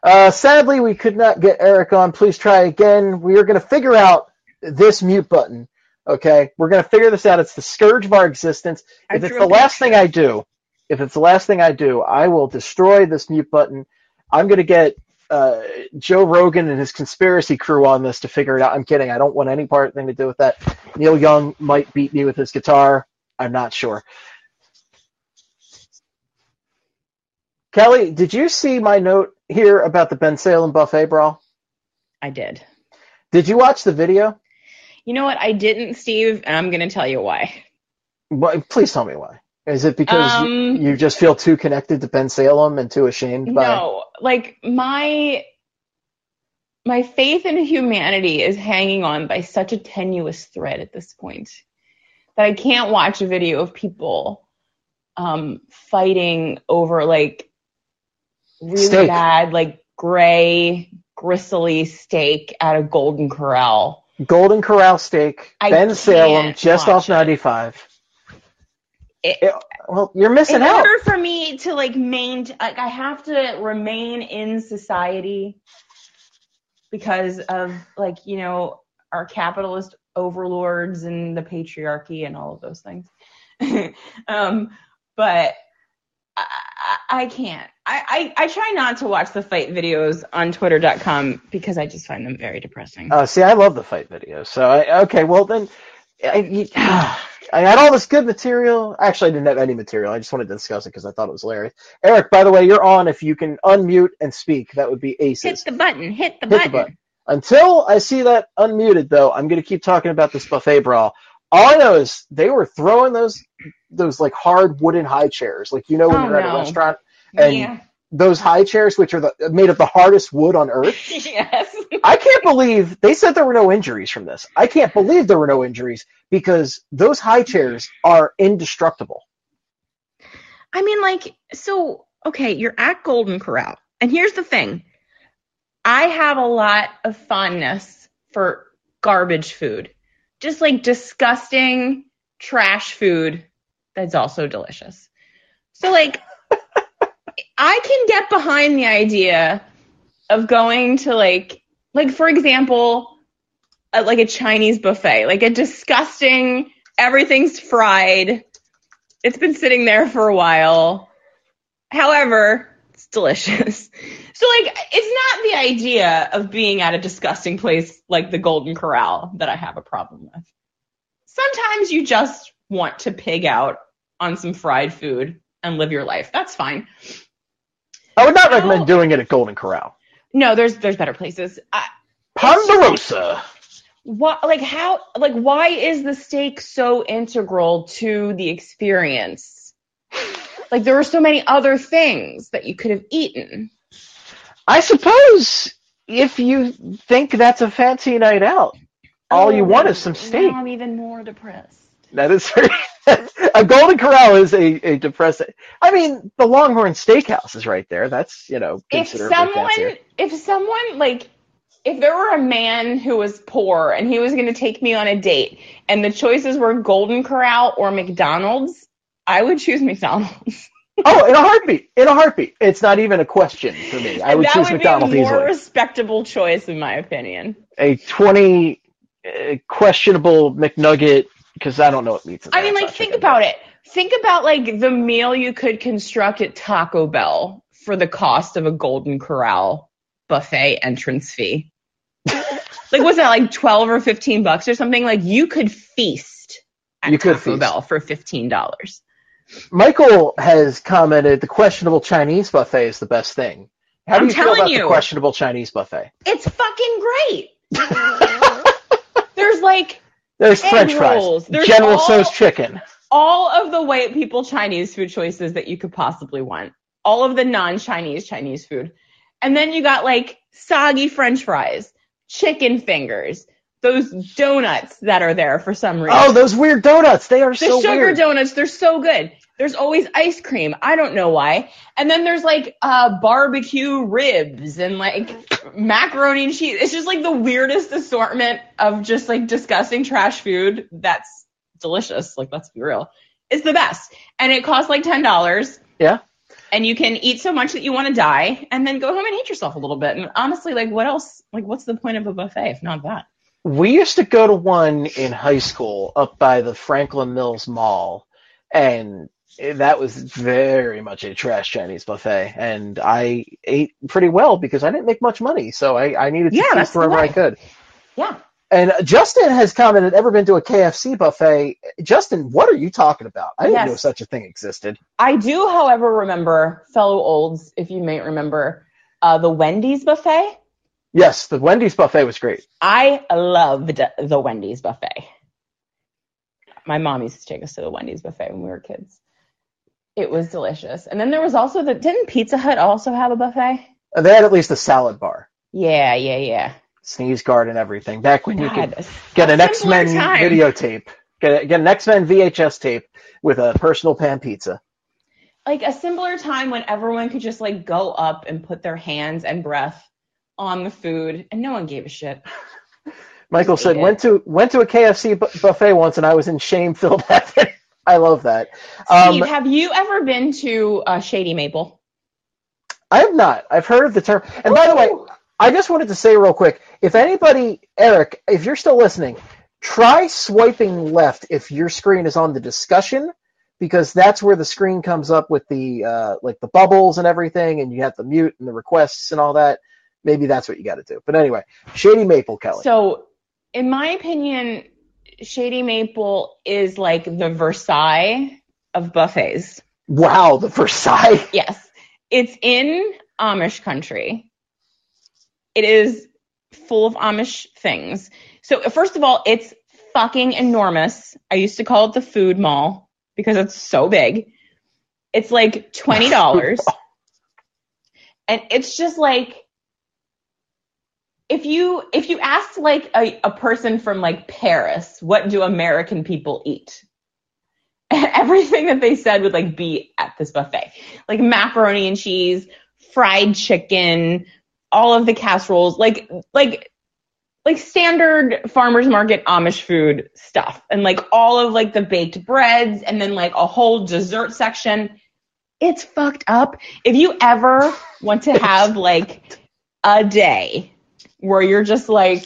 Uh, sadly, we could not get Eric on. Please try again. We are going to figure out this mute button. Okay, we're gonna figure this out. It's the scourge of our existence. I if it's the last thing I do, if it's the last thing I do, I will destroy this mute button. I'm gonna get uh, Joe Rogan and his conspiracy crew on this to figure it out. I'm kidding. I don't want any part thing to do with that. Neil Young might beat me with his guitar. I'm not sure. Kelly, did you see my note here about the Bensalem buffet brawl? I did. Did you watch the video? You know what? I didn't, Steve, and I'm going to tell you why. Why- Please tell me why. Is it because you, Um, you just feel too connected to Bensalem and too ashamed by? No, like my my faith in humanity is hanging on by such a tenuous thread at this point that I can't watch a video of people um, fighting over like really Steak. bad, like gray, gristly steak at a Golden Corral. Golden Corral steak, I Bensalem, just off it. 95. It- It- well, you're missing in out. order for me to like maintain like i have to remain in society because of like you know our capitalist overlords and the patriarchy and all of those things <laughs> um but I, I can't I, I i try not to watch the fight videos on twitter.com because i just find them very depressing Oh, see, I love the fight videos. So, I, okay, well then, I, you- <sighs> I had all this good material. Actually, I didn't have any material. I just wanted to discuss it because I thought it was hilarious. Eric, by the way, you're on. If you can unmute and speak, that would be ace. hit the button hit the button. Hit button, the button. Until I see that unmuted, though, I'm going to keep talking about this buffet brawl. All I know is they were throwing those those like hard wooden high chairs, like you know when Oh, you're at a restaurant, and yeah those high chairs, which are the, made of the hardest wood on earth. <laughs> yes I can't believe they said there were no injuries from this. I can't believe there were no injuries because those high chairs are indestructible. I mean, like, so, okay, you're at Golden Corral. And here's the thing I have a lot of fondness for garbage food, just like disgusting trash food that's also delicious. So, like, <laughs> I can get behind the idea of going to, like, like for example, a, like a Chinese buffet, like a disgusting, everything's fried. It's been sitting there for a while. However, it's delicious. <laughs> So like it's not the idea of being at a disgusting place like the Golden Corral that I have a problem with. Sometimes you just want to pig out on some fried food and live your life. That's fine. I would not No. recommend doing it at Golden Corral. No, there's there's better places. I, Ponderosa. what like how like why is the steak so integral to the experience? Like there were so many other things that you could have eaten. I suppose if you think that's a fancy night out, all you Oh, want is some steak. Now I'm even more depressed. That is very, <laughs> a Golden Corral is a, a depressing. I mean, the Longhorn Steakhouse is right there. That's you know If someone, fancier. if someone like, if there were a man who was poor and he was going to take me on a date, and the choices were Golden Corral or McDonald's, I would choose McDonald's. <laughs> Oh, in a heartbeat. In a heartbeat. It's not even a question for me. I would that choose would McDonald's be a more easily. respectable choice, in my opinion. A 20 uh, questionable McNugget because I don't know what meats. I mean, like, think about it. Think about like the meal you could construct at Taco Bell for the cost of a Golden Corral buffet entrance fee. <laughs> like, was that like twelve or fifteen bucks or something? Like, you could feast at You could Taco feast. Bell for fifteen dollars. Michael has commented the questionable Chinese buffet is the best thing. How do I'm you feel about the questionable Chinese buffet? It's fucking great. <laughs> There's like There's Egg French fries. There's General all- Tso's chicken. all of the white people Chinese food choices that you could possibly want. All of the non-Chinese Chinese food. And then you got like soggy french fries, chicken fingers, those donuts that are there for some oh, reason. Oh, those weird donuts. They are so good. the so sugar weird. donuts, they're so good. There's always ice cream. I don't know why. And then there's like uh barbecue ribs and like macaroni and cheese. It's just like the weirdest assortment of just like disgusting trash food that's delicious. Like let's be real. It's the best. And it costs like ten dollars. Yeah. And you can eat so much that you want to die and then go home and hate yourself a little bit. And honestly, like what else like what's the point of a buffet if not that? We used to go to one in high school up by the Franklin Mills Mall, and that was very much a trash Chinese buffet. And I ate pretty well because I didn't make much money, so I, I needed to Yeah, the wherever I could. Yeah. And Justin has commented, ever been to a KFC buffet? Justin, what are you talking about? I didn't Yes. know such a thing existed. I do, however, remember fellow olds, if you may remember, uh, the Wendy's buffet. Yes, the Wendy's buffet was great. I loved the Wendy's buffet. My mom used to take us to the Wendy's buffet when we were kids. It was delicious. And then there was also the didn't Pizza Hut also have a buffet? Uh, They had at least a salad bar, Yeah, yeah, yeah. sneeze guard, and everything. Back when you could get an X simpler Men time. videotape, get, get an X Men VHS tape with a personal pan pizza. Like a simpler time when everyone could just like go up and put their hands and breath on the food and no one gave a shit. <laughs> Michael said ate it. went to went to a KFC bu- buffet once, and I was in shame filled <laughs> heaven. I love that. Um, Steve, have you ever been to uh, Shady Maple? I have not. I've heard of the term. And by the way, I just wanted to say real quick, if anybody, Eric, if you're still listening, try swiping left if your screen is on the discussion, because that's where the screen comes up with the uh, like the bubbles and everything, and you have the mute and the requests and all that. Maybe that's what you got to do. But anyway, Shady Maple Kelly. So, in my opinion, Shady Maple is like the Versailles of buffets. wow, the Versailles. <laughs> Yes. It's in Amish country. It is full of Amish things. So, first of all, it's fucking enormous. I used to call it the food mall because it's so big. It's like $20. <laughs> and it's just like if you if you asked like a, a person from like Paris, what do American people eat? <laughs> Everything that they said would like be at this buffet. Like macaroni and cheese, fried chicken, all of the casseroles, like like like standard farmers market Amish food stuff. And like all of like the baked breads and then like a whole dessert section. It's fucked up. If you ever want to <laughs> have like a day where you're just like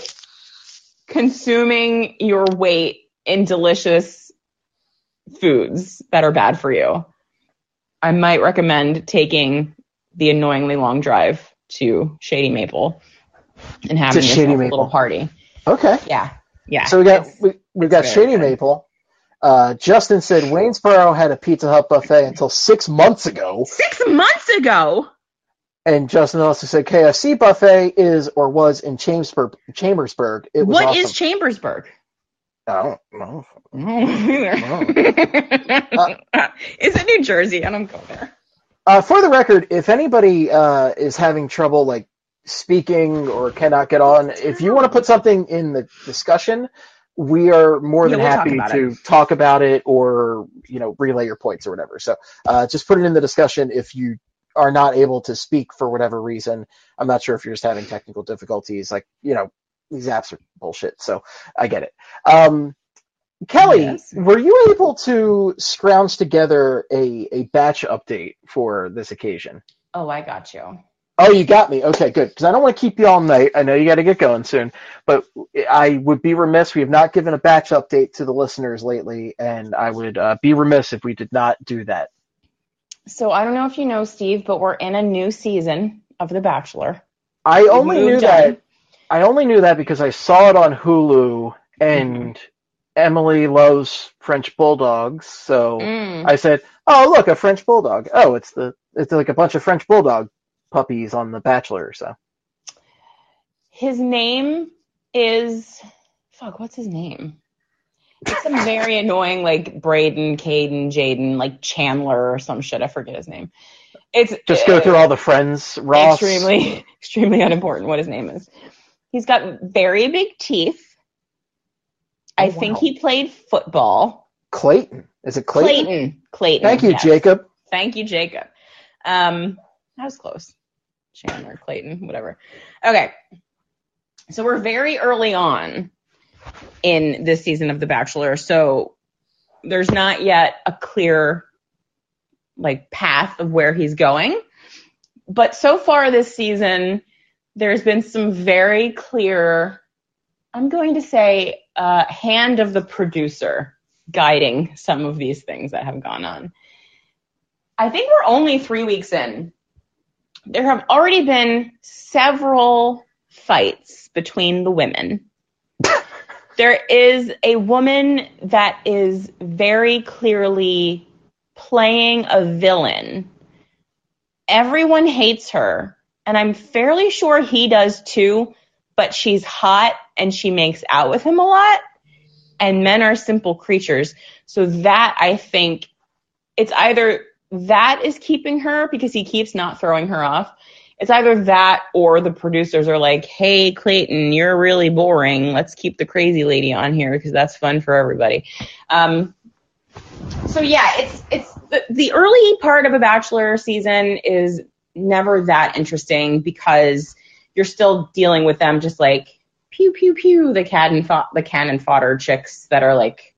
consuming your weight in delicious foods that are bad for you, I might recommend taking the annoyingly long drive to Shady Maple and having To Shady a Maple. little party. Okay. Yeah, yeah. So we got we, we got Shady good. Maple. Uh, Justin said Waynesboro had a Pizza Hut buffet until six months ago. six months ago. And Justin also said KFC buffet is or was in Chambersburg. Chambersburg. It was What awesome. is Chambersburg? I don't know. <laughs> is it New Jersey? I don't go there. Uh, for the record, if anybody uh, is having trouble like speaking or cannot get on, if you want to put something in the discussion, we are more Yeah, than we'll happy about to talk about it or you know relay your points or whatever. So uh, just put it in the discussion if you are not able to speak for whatever reason. I'm not sure if you're just having technical difficulties. Like you know these apps are bullshit, so I get it. Um, Kelly, Yes. were you able to scrounge together a, a batch update for this occasion? Oh, I got you. Oh, you got me. Okay, good. Because I don't want to keep you all night. I know you got to get going soon, but I would be remiss. We have not given a batch update to the listeners lately, and I would uh, be remiss if we did not do that. So I don't know if you know, Steve, but we're in a new season of The Bachelor. I We've only knew that. I only knew that because I saw it on Hulu, and Emily loves French bulldogs, so Mm. I said, "Oh, look, a French bulldog. Oh, it's the it's like a bunch of French bulldog puppies on The Bachelor." So His name is fuck. What's his name? It's some very annoying like Braden, Caden, Jaden, like Chandler or some shit. I forget his name. It's just go uh, through all the friends. Ross, extremely <laughs> extremely unimportant what his name is. He's got very big teeth. I Oh, think he played football. Clayton. Is it Clayton? Clayton. Clayton. Thank you, yes. Jacob. Thank you, Jacob. Um, that was close. Chandler, Clayton, whatever. Okay. So we're very early on in this season of The Bachelor. So there's not yet a clear like path of where he's going. But so far this season, there's been some very clear I'm going to say uh, hand of the producer guiding some of these things that have gone on. I think we're only three weeks in. There have already been several fights between the women. There is a woman that is very clearly playing a villain. Everyone hates her, and I'm fairly sure he does too, but she's hot and she makes out with him a lot. And men are simple creatures. So that I think it's either that is keeping her because he keeps not throwing her off. It's either that or the producers are like, hey, Clayton, you're really boring. Let's keep the crazy lady on here because that's fun for everybody. Um, so yeah, it's it's the, the early part of a bachelor season is never that interesting because you're still dealing with them just like pew pew pew the cannon fo- the cannon fodder chicks that are like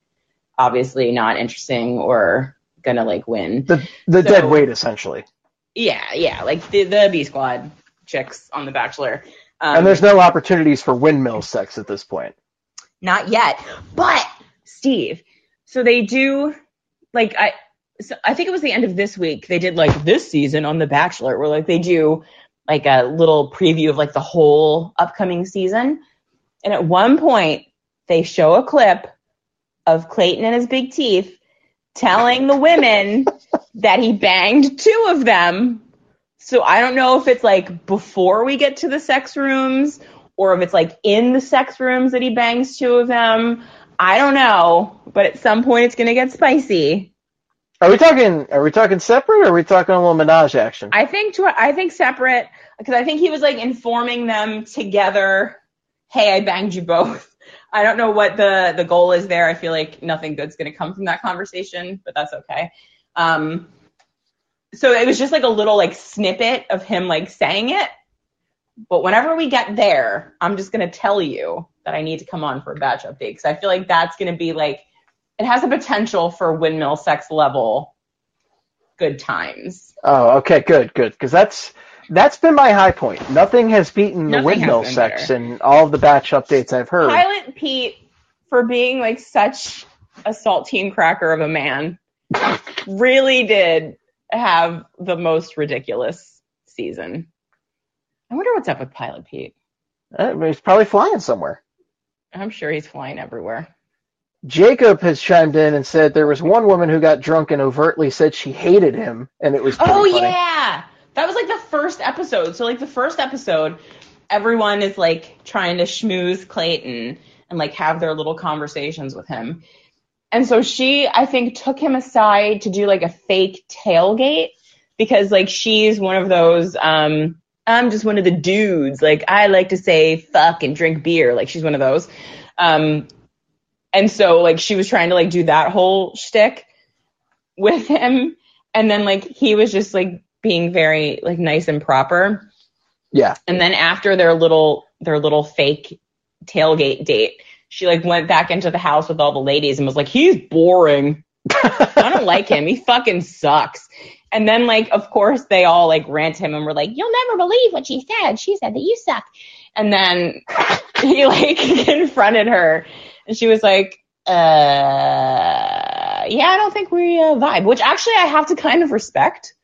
obviously not interesting or gonna like win. The the So- dead weight essentially. Yeah, yeah, like the the B squad chicks on The Bachelor. Um, and there's no opportunities for windmill sex at this point. Not yet. But Steve, so they do like I so I think it was the end of this week. They did like this season on The Bachelor where like they do like a little preview of like the whole upcoming season. And at one point they show a clip of Clayton and his big teeth telling the women <laughs> that he banged two of them. So I don't know if it's like before we get to the sex rooms or if it's like in the sex rooms that he bangs two of them. I don't know, but at some point it's gonna get spicy. Are we talking? Are we talking separate? or Are we talking a little menage action? I think to, I think separate because I think he was like informing them together. Hey, I banged you both. I don't know what the the goal is there. I feel like nothing good's gonna come from that conversation, but that's okay. Um, so it was just like a little like snippet of him like saying it. But whenever we get there, I'm just gonna tell you that I need to come on for a batch update because I feel like that's gonna be like it has the potential for windmill sex level good times. Oh, okay, good, good, because that's that's been my high point. Nothing has beaten the windmill sex better. in all of the batch updates I've heard. Pilot Pete for being like such a saltine cracker of a man really did have the most ridiculous season. I wonder what's up with Pilot Pete. Uh, he's probably flying somewhere. I'm sure he's flying everywhere. Jacob has chimed in and said there was one woman who got drunk and overtly said she hated him, and it was Oh funny. yeah, that was like the first episode. So like the first episode, everyone is like trying to schmooze Clayton and like have their little conversations with him. And so she, I think, took him aside to do like a fake tailgate because like she's one of those. um I'm just one of the dudes. Like I like to say fuck and drink beer. Like she's one of those. Um, and so like she was trying to like do that whole shtick with him, and then like he was just like being very like nice and proper. Yeah. And then after their little their little fake tailgate date, she like went back into the house with all the ladies and was like, "He's boring. I don't like him. He <laughs> fucking sucks." And then like of course they all like rant him and were like, "You'll never believe what she said. She said that you suck." And then <laughs> he like <laughs> confronted her and she was like, uh, yeah, I don't think we uh, vibe, which actually I have to kind of respect.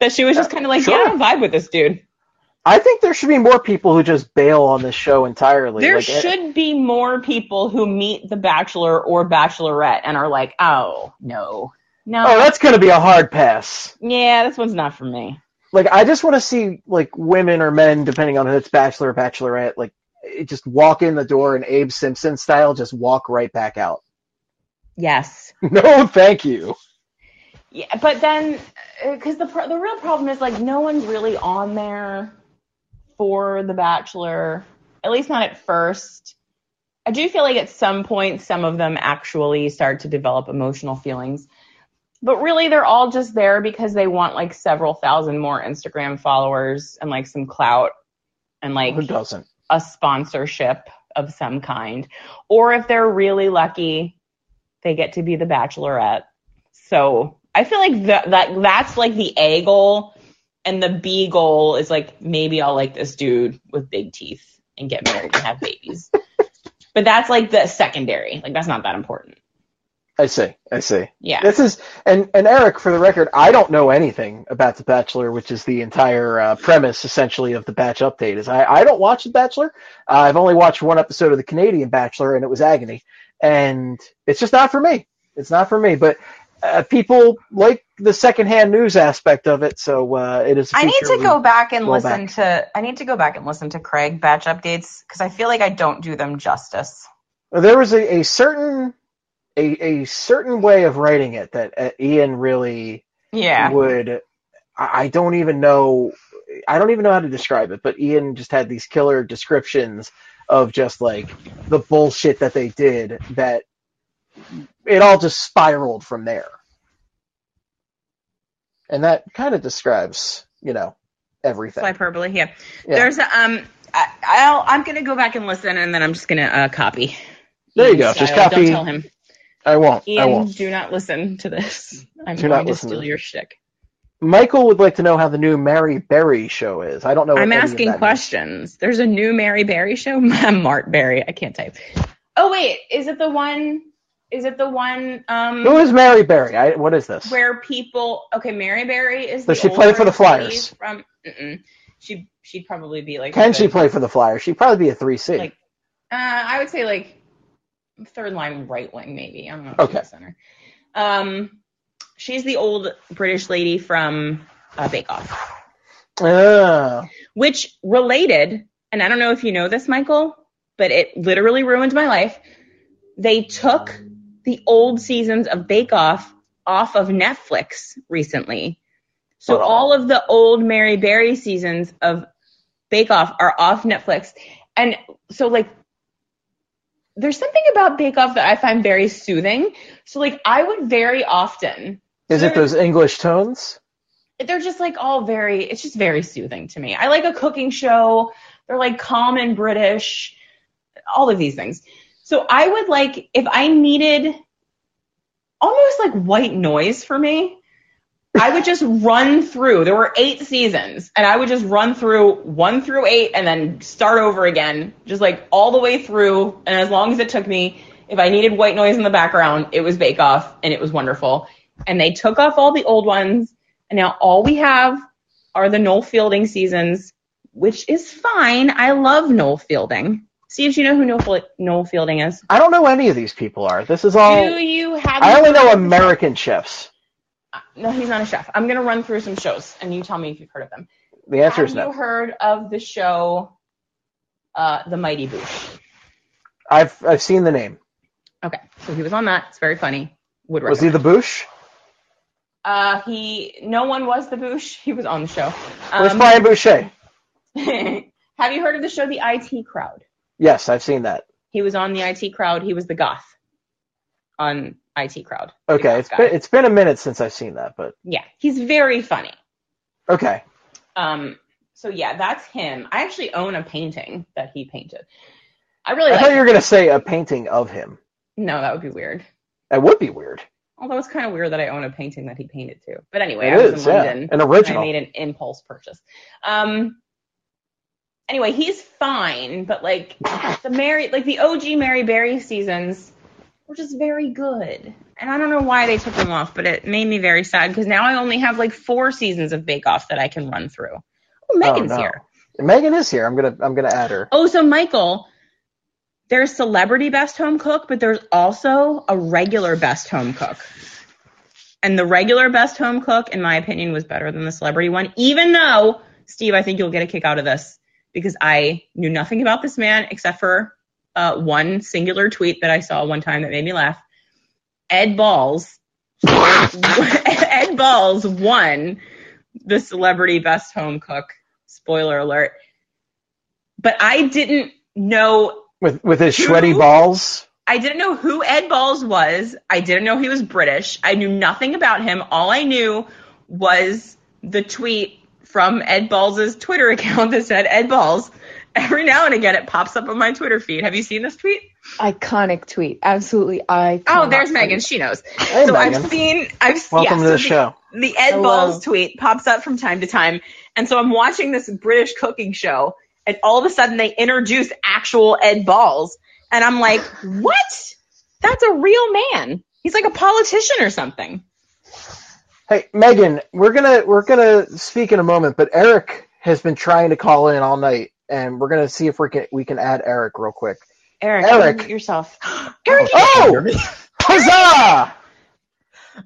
That she was just kind of like, yeah, I don't vibe with this dude. I think there should be more people who just bail on this show entirely. There Like, should be more people who meet the Bachelor or Bachelorette and are like, oh, no. No. Oh, that's gonna be a hard pass. yeah, this one's not for me. Like, I just want to see like women or men, depending on if it's bachelor or bachelorette, like just walk in the door and Abe Simpson style, just walk right back out. Yes. <laughs> No, thank you. Yeah, but then, uh, because the the real problem is like no one's really on there for the Bachelor, at least not at first. I do feel like at some point some of them actually start to develop emotional feelings, but really they're all just there because they want like several thousand more Instagram followers and like some clout and like Who doesn't? a sponsorship of some kind. Or if they're really lucky, they get to be the bachelorette. So I feel like that, that that's like the A goal. And the B goal is like maybe I'll like this dude with big teeth and get married and have babies. <laughs> But that's like the secondary. Like that's not that important. I see. I see. Yeah. This is and and Eric, for the record, I don't know anything about The Bachelor, which is the entire uh, premise essentially of the Batch update. Is I I don't watch The Bachelor. Uh, I've only watched one episode of the Canadian Bachelor, and it was agony, and it's just not for me. It's not for me. But uh, people like the secondhand news aspect of it, so uh, it is. I need to go back and listen back. to. I need to go back and listen to Craig batch updates because I feel like I don't do them justice. There was a, a certain a, a certain way of writing it that uh, Ian really Yeah. would I I don't even know I don't even know how to describe it, but Ian just had these killer descriptions of just like the bullshit that they did that it all just spiraled from there. And that kind of describes, you know, everything. Hyperbole. Yeah. Yeah. There's a, um. I, I'll. I'm gonna go back and listen, and then I'm just gonna uh, copy. There you go. Just copy- Don't tell him. I won't. I won't. do not listen to this. I'm Do going to to steal this. your shtick. Michael would like to know how the new Mary Berry show is. I don't know. what I'm asking that means. questions. There's a new Mary Berry show. <laughs> Mart Berry. I can't type. Oh wait, is it the one? Is it the one? Um, Who is Mary Berry? I, what is this? where people? Okay, Mary Berry is. Does the she play for the Flyers? From mm-mm. she she'd probably be like. Can she play for the Flyers? She'd probably be a three C. Like, uh, I would say like third line right wing maybe. I don't know. Okay. Center. Um, she's the old British lady from uh, Bake Off. Ah, which related, and I don't know if you know this, Michael, but it literally ruined my life. They took the old seasons of Bake Off off of Netflix recently. So all of the old Mary Berry seasons of Bake Off are off Netflix. And so like there's something about Bake Off that I find very soothing. So like I would very often is it those English tones? they're just like all very it's just very soothing to me. I like a cooking show. They're like calm and British. All of these things. So I would like if I needed almost like white noise for me, I would just <laughs> run through. There were 8 seasons and I would just run through 1 through 8 and then start over again, just like all the way through and as long as it took me if I needed white noise in the background, it was Bake Off and it was wonderful. And they took off all the old ones and now all we have are the Noel Fielding seasons, which is fine. I love Noel Fielding. Steve, do you know who Noel, Noel Fielding is? I don't know any of these people are. This is all. do you have? I only know American chefs. No, he's not a chef. I'm gonna run through some shows, and you tell me if you've heard of them. The answer have is you no. heard of the show, uh, The Mighty Boosh? I've I've seen the name. Okay, so he was on that. It's very funny. Would Was he the Boosh? Uh, he. No one was the Boosh. <laughs> He was on the show. Where's Um, Brian Boucher? <laughs> have you heard of the show The IT Crowd? Yes, I've seen that. He was on the IT crowd. He was the goth on IT crowd. Okay, it's guy. been it's been a minute since I've seen that, but yeah, he's very funny. okay. Um, so yeah, that's him. I actually own a painting that he painted. I really I thought you were gonna say a painting of him. No, that would be weird. That would be weird. Although it's kind of weird that I own a painting that he painted too. But anyway, It I was is, in yeah. London. An original. I made an impulse purchase. Um. Anyway, he's fine, but like the Mary, like the OG Mary Berry seasons were just very good, and I don't know why they took them off, but it made me very sad because now I only have like four seasons of Bake Off that I can run through. Oh, Megan's no. here. Megan is here. I'm gonna I'm gonna add her. Oh, so Michael, there's celebrity best home cook, but there's also a regular best home cook. And the regular best home cook, in my opinion, was better than the celebrity one, even though, Steve, I think you'll get a kick out of this because I knew nothing about this man except for uh, one singular tweet that I saw one time that made me laugh. Ed Balls, <laughs> Ed Balls won the celebrity best home cook. Spoiler alert. But I didn't know With with his Who? sweaty balls. I didn't know who Ed Balls was. I didn't know he was British. I knew nothing about him. All I knew was the tweet from Ed Balls' Twitter account that said Ed Balls. Every now and again it pops up on my Twitter feed. Have you seen this tweet? Iconic tweet. Absolutely iconic. Oh, there's Megan. She knows. Hey, so Megan. I've seen I've Welcome yeah, to so the show. the Ed Hello. Balls tweet pops up from time to time. And so I'm watching this British cooking show, and all of a sudden they introduce actual Ed Balls. And I'm like, what? That's a real man. He's like a politician or something. Hey, Megan, we're gonna we're gonna speak in a moment, but Eric has been trying to call in all night, and we're gonna see if we can we can add Eric real quick. Eric, Eric. yourself. <gasps> Oh, Eric, Oh, huzzah! <laughs>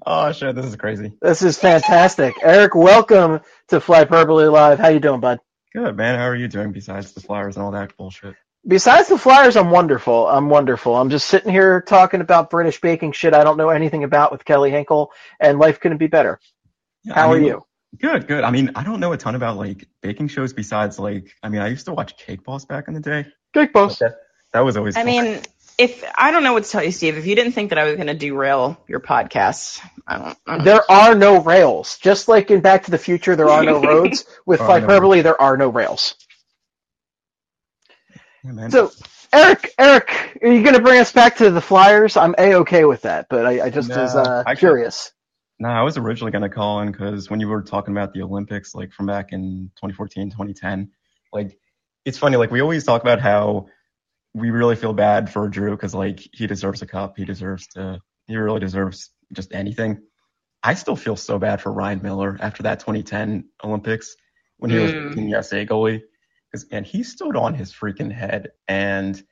Oh shit, this is crazy. This is fantastic, Eric. Welcome to Flyperbole Live. How you doing, bud? Good man, how are you doing besides the Flyers and all that bullshit? Besides the Flyers, I'm wonderful. I'm wonderful. I'm just sitting here talking about British baking shit I don't know anything about with Kelly Hinkle, and life couldn't be better. Yeah, How I are you? Good, good. I mean, I don't know a ton about like baking shows besides like I mean, I used to watch Cake Boss back in the day. Cake boss. That, that was always I fun. mean, if I don't know what to tell you, Steve, if you didn't think that I was going to derail your podcast, I don't. I don't There are no rails. Just like in Back to the Future, there are no <laughs> roads. With There are no there are no rails. Yeah, man. So, Eric, Eric, are you going to bring us back to the Flyers? I'm a okay with that, but I, I just No, was uh, I- curious. No, I was originally going to call in because when you were talking about the Olympics, like from back in 2014, 2010, like it's funny, like we always talk about how we really feel bad for Drew because like he deserves a cup, he deserves to, he really deserves just anything. I still feel so bad for Ryan Miller after that 2010 Olympics when he was Mm. Team USA goalie, because and he stood on his freaking head and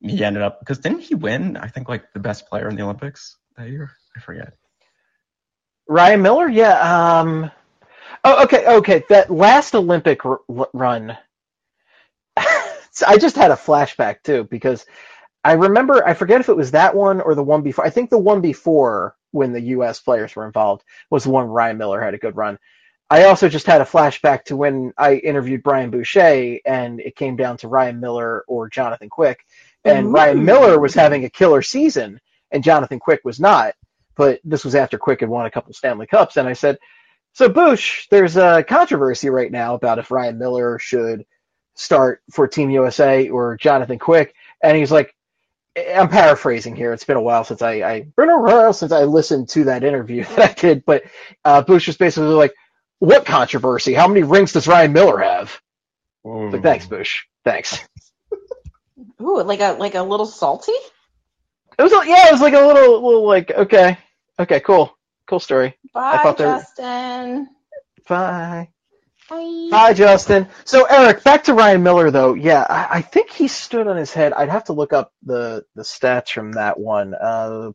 he ended up because didn't he win? I think like the best player in the Olympics that year. I forget. Ryan Miller, yeah. Um, oh, okay, okay. That last Olympic r- run, <laughs> I just had a flashback too because I remember. I forget if it was that one or the one before. I think the one before when the U.S. players were involved was the one Ryan Miller had a good run. I also just had a flashback to when I interviewed Brian Boucher and it came down to Ryan Miller or Jonathan Quick, and Ryan Miller was having a killer season and Jonathan Quick was not but this was after Quick had won a couple Stanley Cups, and I said, "So Bush, there's a controversy right now about if Ryan Miller should start for Team USA or Jonathan Quick," and he's like, "I'm paraphrasing here. It's been a while since I, I been a while since I listened to that interview <laughs> that I did, but uh, Bush was basically like." What controversy? How many rings does Ryan Miller have? Whoa. But thanks, Bush. Thanks. <laughs> Ooh, like a like a little salty. It was a- yeah, it was like a little, little like okay, okay, cool, cool story. Bye, thought they were- Justin. Bye. Bye. Hi, Justin. So, Eric, back to Ryan Miller, though. Yeah, I, I think he stood on his head. I'd have to look up the, the stats from that one. Uh,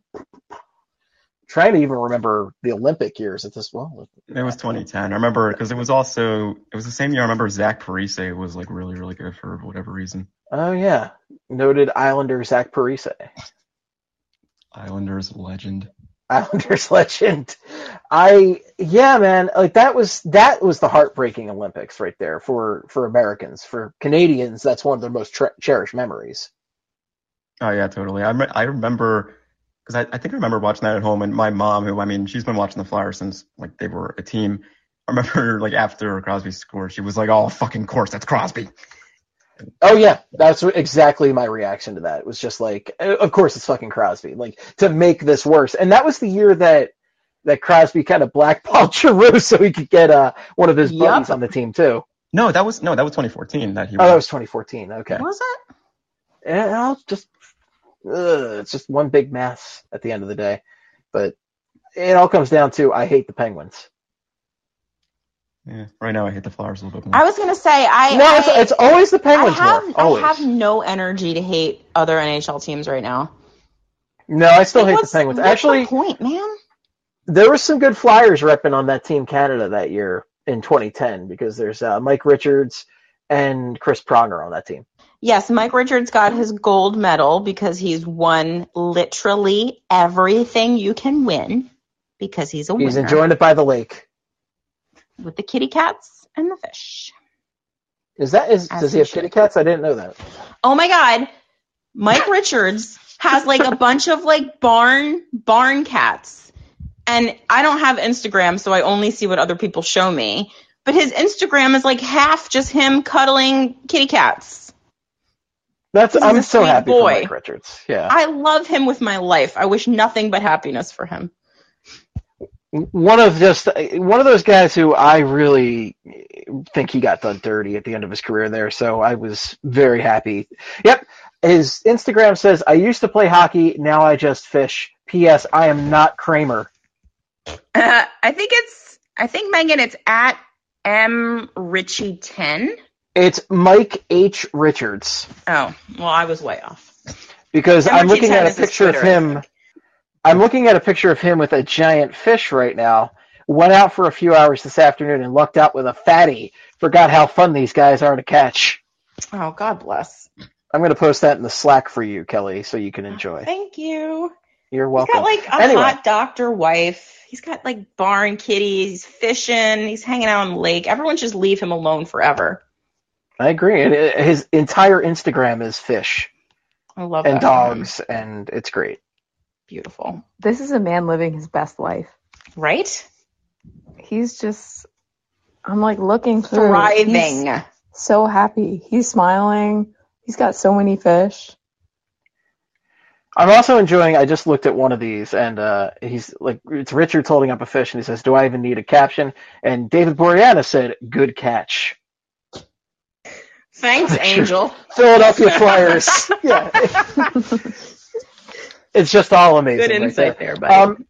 trying to even remember the Olympic years at this. Well, It was 2010. I remember because it was also it was the same year. I remember Zach Parise was like really really good for whatever reason. oh yeah, noted Islander Zach Parise, Islanders legend. Islanders <laughs> legend. I yeah, man, like that was that was the heartbreaking Olympics right there for for Americans. For Canadians, that's one of their most tre- cherished memories. Oh yeah, totally. I me- I remember because I, I think I remember watching that at home, and my mom, who I mean, she's been watching the Flyers since like they were a team. I remember <laughs> like after Crosby scored, she was like, "Oh fucking course, that's Crosby." Oh yeah, that's exactly my reaction to that. It was just like, uh, of course it's fucking Crosby. Like to make this worse, and that was the year that that Crosby kind of blackballed <laughs> Giroux so he could get uh one of his Yup. buddies on the team too. No, that was no, that was 2014 that he. Oh, that was 2014. Okay, Was it? and I'll just ugh, it's just one big mess at the end of the day. But it all comes down to I hate the Penguins. Yeah, right now I hate the Flyers a little bit more. I was gonna say I. no, it's, I, it's always the I Penguins. have more, always. I have no energy to hate other NHL teams right now. no, I still Like, hate the Penguins. what's Actually, my point, man. there was some good Flyers repping on that team Canada that year in 2010 because there's uh, Mike Richards and Chris Pronger on that team. Yes, Mike Richards got his gold medal because he's won literally everything you can win because he's a He's winner enjoying it by the lake. with the kitty cats and the fish. Is that is As does he he have should. kitty cats? I didn't know that. Oh my god. Mike Richards has like a bunch of like barn barn cats. And I don't have Instagram, so I only see what other people show me. But his Instagram is like half just him cuddling kitty cats. That's I'm so happy boy. for Mike Richards. Yeah, I love him with my life. I wish nothing but happiness for him. one of just one of those guys who I really think he got done dirty at the end of his career there. So I was very happy. Yep. his Instagram says, "I used to play hockey. Now I just fish." P.S. I am not Kramer. Uh, I think it's. I think Megan. It's at m richie ten. It's Mike H. Richards Oh, well, I was way off. because I'm looking at a picture of him. I'm looking at a picture of him with a giant fish right now. Went out for a few hours this afternoon and lucked out with a fatty. Forgot how fun these guys are to catch. Oh, God bless. I'm going to post that in the Slack for you, Kelly, so you can enjoy. Oh, thank you. You're He's welcome. got like a Anyway. hot doctor wife. He's got like barn kitties. He's fishing. He's hanging out on the lake. Everyone just leave him alone forever. I agree. And his entire Instagram is fish I love and that. for him. dogs, and it's great. Beautiful. This is a man living his best life. Right? He's just, I'm like looking through. Thriving. He's so happy. He's smiling. He's got so many fish. I'm also enjoying. I just looked at one of these, and uh, he's like, it's Richard's holding up a fish, and he says, "Do I even need a caption?" And David Boreanaz said, "Good catch." Thanks, Angel. Philadelphia Flyers. <laughs> yeah, it's just all amazing. Good right insight there, buddy. Um,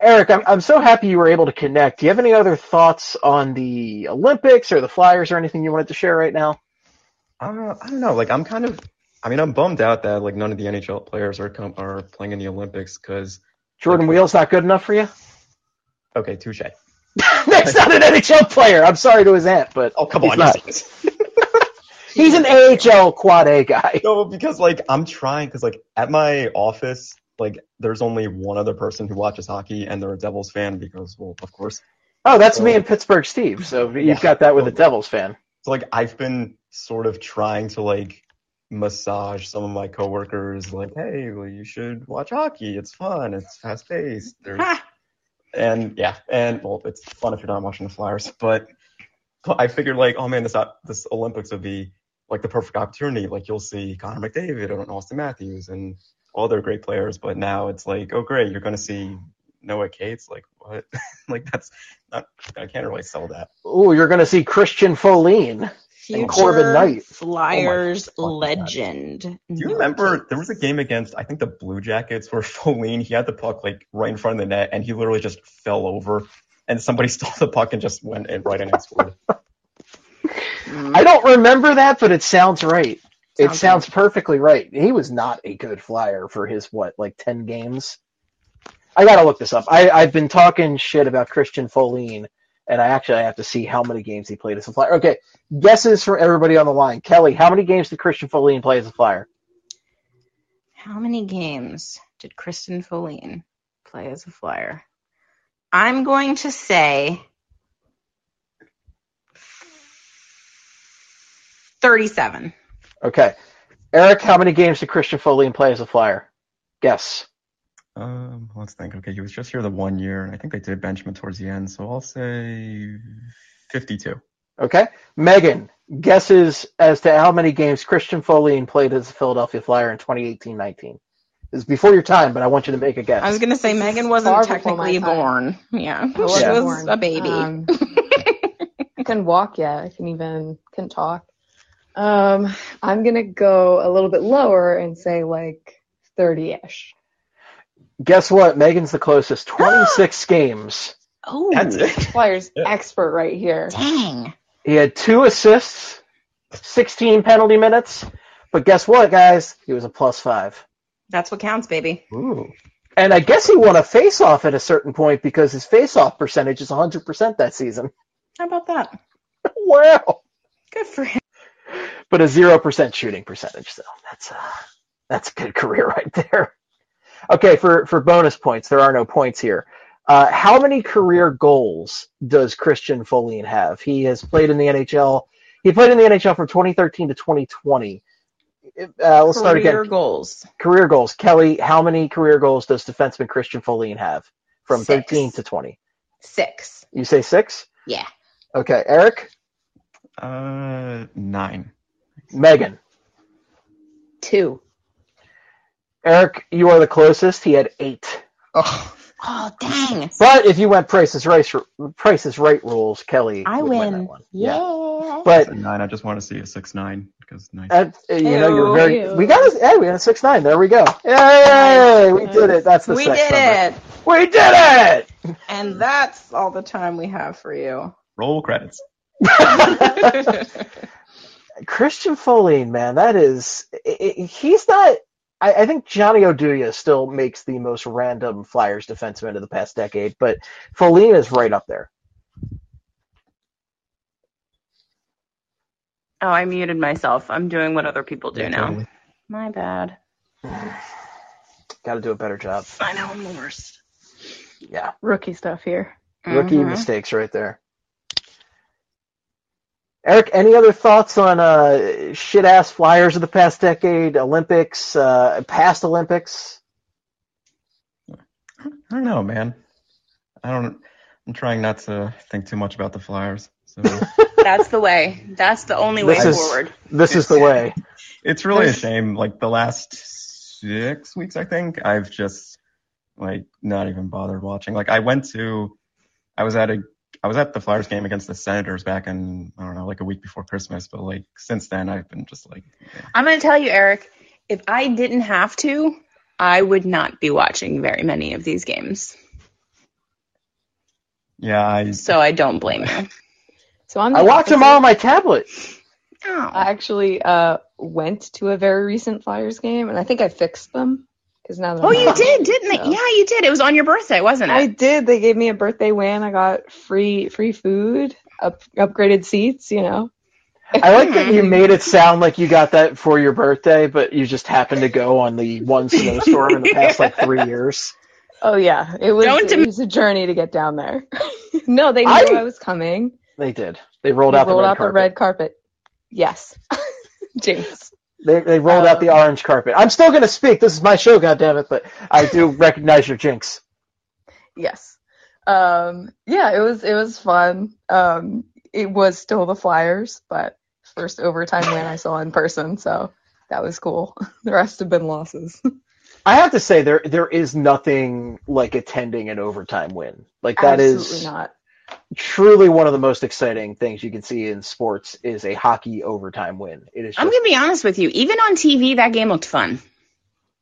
Eric, I'm I'm so happy you were able to connect. Do you have any other thoughts on the Olympics or the Flyers or anything you wanted to share right now? Uh, I don't know. Like I'm kind of. I mean, I'm bummed out that like none of the NHL players are com- are playing in the Olympics because. Jordan Weal's not good enough for you. Okay, touche. <laughs> That's not an NHL player. I'm sorry to his aunt, but Oh come he's on, not. He's an AHL quad A guy. No, because like I'm trying because like at my office, like there's only one other person who watches hockey, and they're a Devils fan because, well, of course. Oh, that's me and Pittsburgh Steve. So you've Yeah. got that with a Devils fan. So like I've been sort of trying to like massage some of my coworkers, like, hey, well, you should watch hockey. It's fun. It's fast paced. And yeah, and well, it's fun if you're not watching the Flyers. <laughs> But, but I figured like, oh man, this this Olympics would be like the perfect opportunity. Like you'll see Connor McDavid and Auston Matthews and all their great players. But now it's like, oh great, you're gonna see Noah Cates. Like what? <laughs> like that's not. I can't really sell that. Oh, you're going to see Christian Folin. Future Corban Knight. Flyers Oh my fucking God. legend. Do you remember there was a game against I think the Blue Jackets where <laughs> Folin he had the puck like right in front of the net and he literally just fell over and somebody <laughs> stole the puck and just went in right in and scored. Mm. I don't remember that, but it sounds right. it Sounds sounds perfectly right. He was not a good flyer for his what, like ten games. I gotta look this up. I, I've been talking shit about Christian Folin, and I actually have to see how many games he played as a flyer. Okay, guesses from everybody on the line. Kelly, how many games did Christian Folin play as a flyer? How many games did Kristen Folin play as a Flyer? I'm going to say 37. Okay, Eric, how many games did Christian Folin play as a flyer? Guess. Um, let's think. Okay, he was just here the one year and I think they did bench him towards the end, so I'll say 52. Okay, Megan, guesses as to how many games Christian Folin played as a Philadelphia Flyer in 2018-19. This is before your time, but I want you to make a guess. I was going to say This Megan wasn't before technically born. Yeah, she I wasn't born. a baby. Um, I can walk yet. I couldn't even can talk. Um, I'm gonna go a little bit lower and say like 30-ish. Guess what? Megan's the closest. <gasps> 26 games. oh, That's it. Flyers <laughs> Yeah. expert right here. dang. He had two assists, 16 penalty minutes, but guess what, guys? He was a plus five. That's what counts, baby. Ooh. And I guess he won a face-off at a certain point because his face-off percentage is 100% that season. How about that? <laughs> Wow. Good for him. But a 0% shooting percentage, so that's a, that's a good career <laughs> right there. Okay, for, for bonus points, there are no points here. Uh, how many career goals does Christian Folin have? He has played in the NHL. He played in the NHL from 2013 to 2020. Uh, let's start again. Career goals. Career goals. Kelly, how many career goals does defenseman Christian Folin have from Six. 13 to 20? Six. You say six? Yeah. Okay, Eric, Uh, nine. Megan. Two. Eric, you are the closest. He had eight. Oh. Oh dang! But if you went Price is Right, Price is Right rules, Kelly I would win. win. that one. Yeah. But nine. I just want to see a six nine because nine. uh, you know, you're very. ew. We got a. Hey, we got a six nine. There we go. Yay! We did it. That's the we sex did number. it. We did it. And that's all the time we have for you. Roll credits. <laughs> Christian Foley, man, that is. i i he's not. I, I think Johnny Oduya still makes the most random Flyers defenseman of the past decade, but Foley is right up there. Oh, I muted myself. I'm doing what other people do Yeah, now. totally. My bad. Got to do a better job. I know I'm the worst. Yeah, Rookie stuff here. rookie Mhm. mistakes right there. Eric, any other thoughts on uh, shit ass Flyers of the past decade, Olympics, uh, past Olympics? I don't know, man. I don't. I'm trying not to think too much about the Flyers. So <laughs> That's the way. That's the only way This is- forward. This is the way. it's really a shame. Like the last six weeks, I think I've just like not even bothered watching. Like I went to, I was at a, I was at the Flyers game against the Senators back in I don't know, like a week before Christmas. But like since then, I've been just like, I'm going to tell you, Eric, if I didn't have to, I would not be watching very many of these games. yeah, I So I don't blame you. So I'm. I the watch them all on my tablet. Oh. I actually uh, went to a very recent Flyers game, and I think I fixed them because now that Oh, I'm you home, <laughs> did, didn't they? Yeah, you did. It was on your birthday, wasn't it? I did. They gave me a birthday win. I got free free food, up, upgraded seats. You know. I like that you hmm. made it sound like you got that for your birthday, but you just happened to go on the one snowstorm in the past like three years. <laughs> Oh yeah, it was. Don't it was a journey to get down there. <laughs> no, they knew I- I, was coming. They did. They rolled They out the rolled red out carpet. the red carpet. Yes, James. They they rolled out Uh, the orange carpet. I'm still gonna speak. This is my show, goddammit, but I do <laughs> recognize your jinx. Yes. Um, yeah, it was it was fun. Um, it was still the Flyers, but first overtime win I saw in person, so that was cool. <laughs> The rest have been losses. <laughs> I have to say there there is nothing like attending an overtime win. Like that is Absolutely not. Truly one of the most exciting things you can see in sports is a hockey overtime win. It is I'm going to be honest with you. Even on TV, that game looked fun.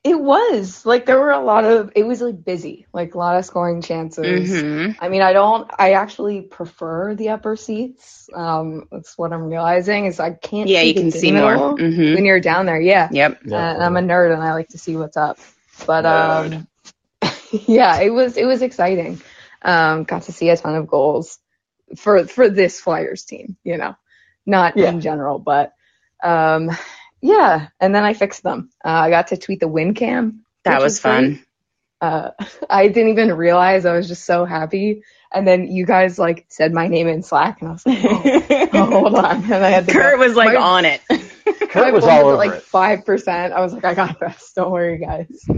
It was like there were a lot of it was like busy, like a lot of scoring chances. hmm I mean, I don't. I actually prefer the upper seats. Um, that's what I'm realizing is I can't. Yeah, see you the can see more. demo hmm when you're down there. Yeah, Yep. Uh, and I'm a nerd and I like to see what's up. But Nerd. um, <laughs> yeah, it was it was exciting. Um, got to see a ton of goals for for this Flyers team. You know, not Yeah. in general, but um, yeah. And then I fixed them. Uh, I got to tweet the win cam. That was fun. Uh, <laughs> I didn't even realize I was just so happy. And then you guys like said my name in Slack, and I was like, oh, oh, <laughs> hold on. And I had to Kurt go. was like My- on it. <laughs> Kurt was all over at, like five percent. I was like, I got this. Don't worry, guys. By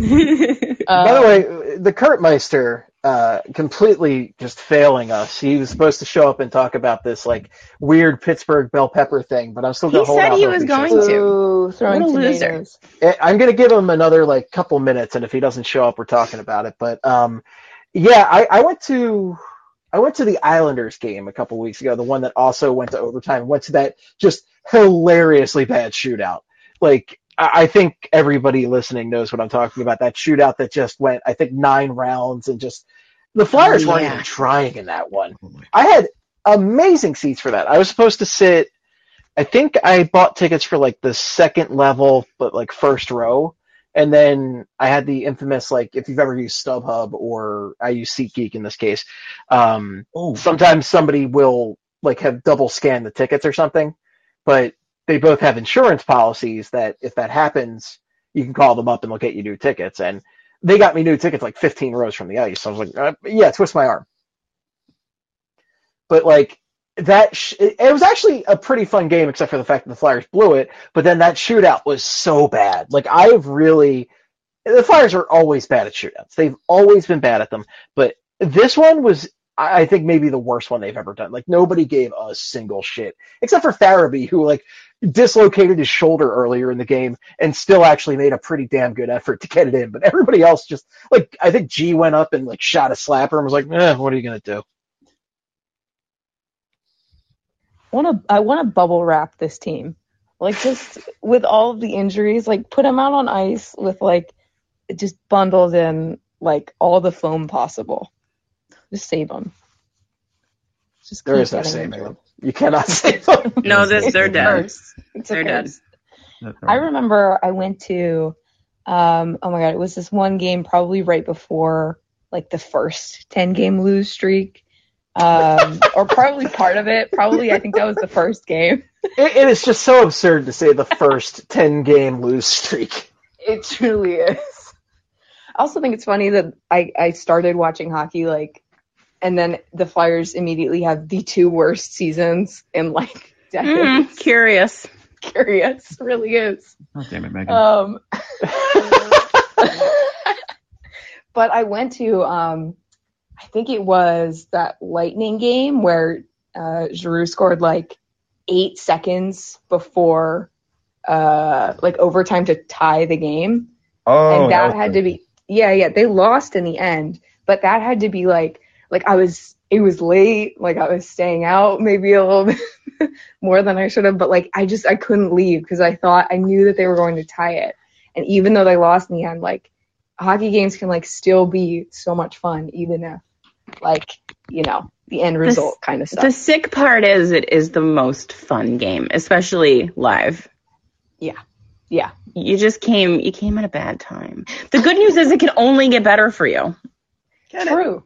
the way, the Kurt Meister uh, completely just failing us. He was supposed to show up and talk about this like weird Pittsburgh bell pepper thing, but I'm still He gonna hold said out he hope was going to. Ooh, throwing What a loser. Eh, I'm gonna give him another like couple minutes, and if he doesn't show up, we're talking about it. But um, yeah, I, I went to I went to the Islanders game a couple weeks ago, the one that also went to overtime. Went to that just hilariously bad shootout. Like I I think everybody listening knows what I'm talking about. That shootout that just went, I think, nine rounds, and just the Flyers weren't even trying in that one. oh I had amazing seats for that. I was supposed to sit. I think I bought tickets for like the second level, but like first row. And then I had the infamous like if you've ever used StubHub or I use SeatGeek in this case, um, oh, sometimes somebody will like have double scanned the tickets or something, but they both have insurance policies that if that happens, you can call them up and they'll get you new tickets. And they got me new tickets like 15 rows from the ice. So I was like, uh, yeah, twist my arm. But like that, sh- it, it was actually a pretty fun game, except for the fact that the Flyers blew it. But then that shootout was so bad. Like I've really, the Flyers are always bad at shootouts. They've always been bad at them. But this one was, I think maybe the worst one they've ever done. Like nobody gave a single shit except for Farabee, who like dislocated his shoulder earlier in the game and still actually made a pretty damn good effort to get it in. But everybody else just like I think G went up and like shot a slapper and was like, eh, what are you gonna do? I want to I want to bubble wrap this team. Like just with all of the injuries, like put them out on ice with like just bundled in like all the foam possible. Just save them. Just There is no saving them. You cannot <laughs> save them. No, this, It's they're dead. It's They're dead. I remember I went to, um, oh my god, it was this one game probably right before like the first 10 game lose streak. Um, <laughs> or probably part of it. Probably, I think that was the first game. It, it is just so absurd to say the first ten game lose streak. It truly is. I also think it's funny that I, I started watching hockey like, and then the Flyers immediately have the two worst seasons in like Mm, decades. curious. <laughs> Curious, really is. Oh, damn it, Megan. Um, <laughs> but I went to, um, I think it was that Lightning game where uh, Giroux scored like eight seconds before uh, like overtime to tie the game, oh, and that was had the- to be yeah yeah they lost in the end, but that had to be like like I was it was late like I was staying out maybe a little <laughs> bit more than I should have, but like I just I couldn't leave because I thought I knew that they were going to tie it, and even though they lost in the end, like hockey games can like still be so much fun even if like you know the end result kind of stuff. The sick part is it is the most fun game, especially live. yeah, Yeah. You just came you came at a bad time. The good news is it can only get better for you. true,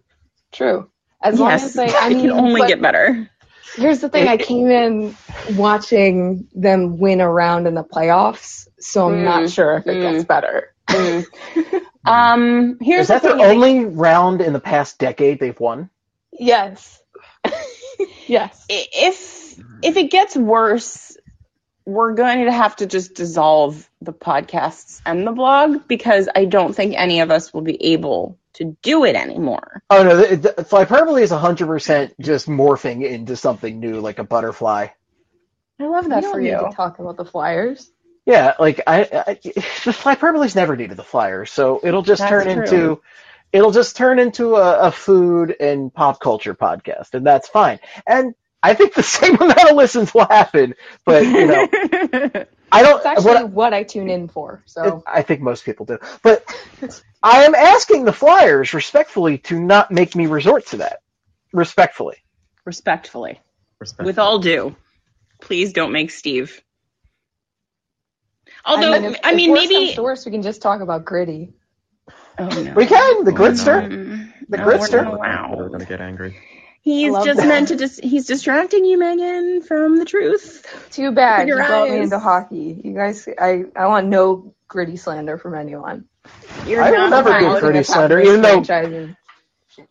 true. As long yes, as they, <laughs> I it mean, can only but- get better. Here's the thing: I came in watching them win a round in the playoffs, so I'm not Mm, sure if it mm. gets better. <laughs> Um, here's Is that the the thing. I think- only round in the past decade they've won? Yes. yes. if if it gets worse, we're going to have to just dissolve the podcasts and the blog because I don't think any of us will be able to do it anymore. Oh no, the, the Flyperbole is hundred percent just morphing into something new, like a butterfly. I love We that don't for need you. to talk about the Flyers. Yeah, like I, I the Flyperbole's never needed the Flyers, so it'll just That's turn true. into, it'll just turn into a, a food and pop culture podcast, and that's fine. And I think the <laughs> same amount of listens will happen, but you know, I don't. It's actually what, what, I tune in for. It- So I think most people do. But I am asking the Flyers respectfully to not make me resort to that. Respectfully. Respectfully, Respect. with all due, please don't make Steve. Although I mean, if, if worse maybe comes to worse, we can just talk about gritty. oh, no. We can, the Oh, Gritster. Mm, The no, we're Gritster? not. We're gonna get angry. He's just that. meant to just he's distracting you, Megan, from the truth. Too bad you your brought me into hockey. You guys, I, I want no gritty slander from anyone. You're I will never do gritty slander, even though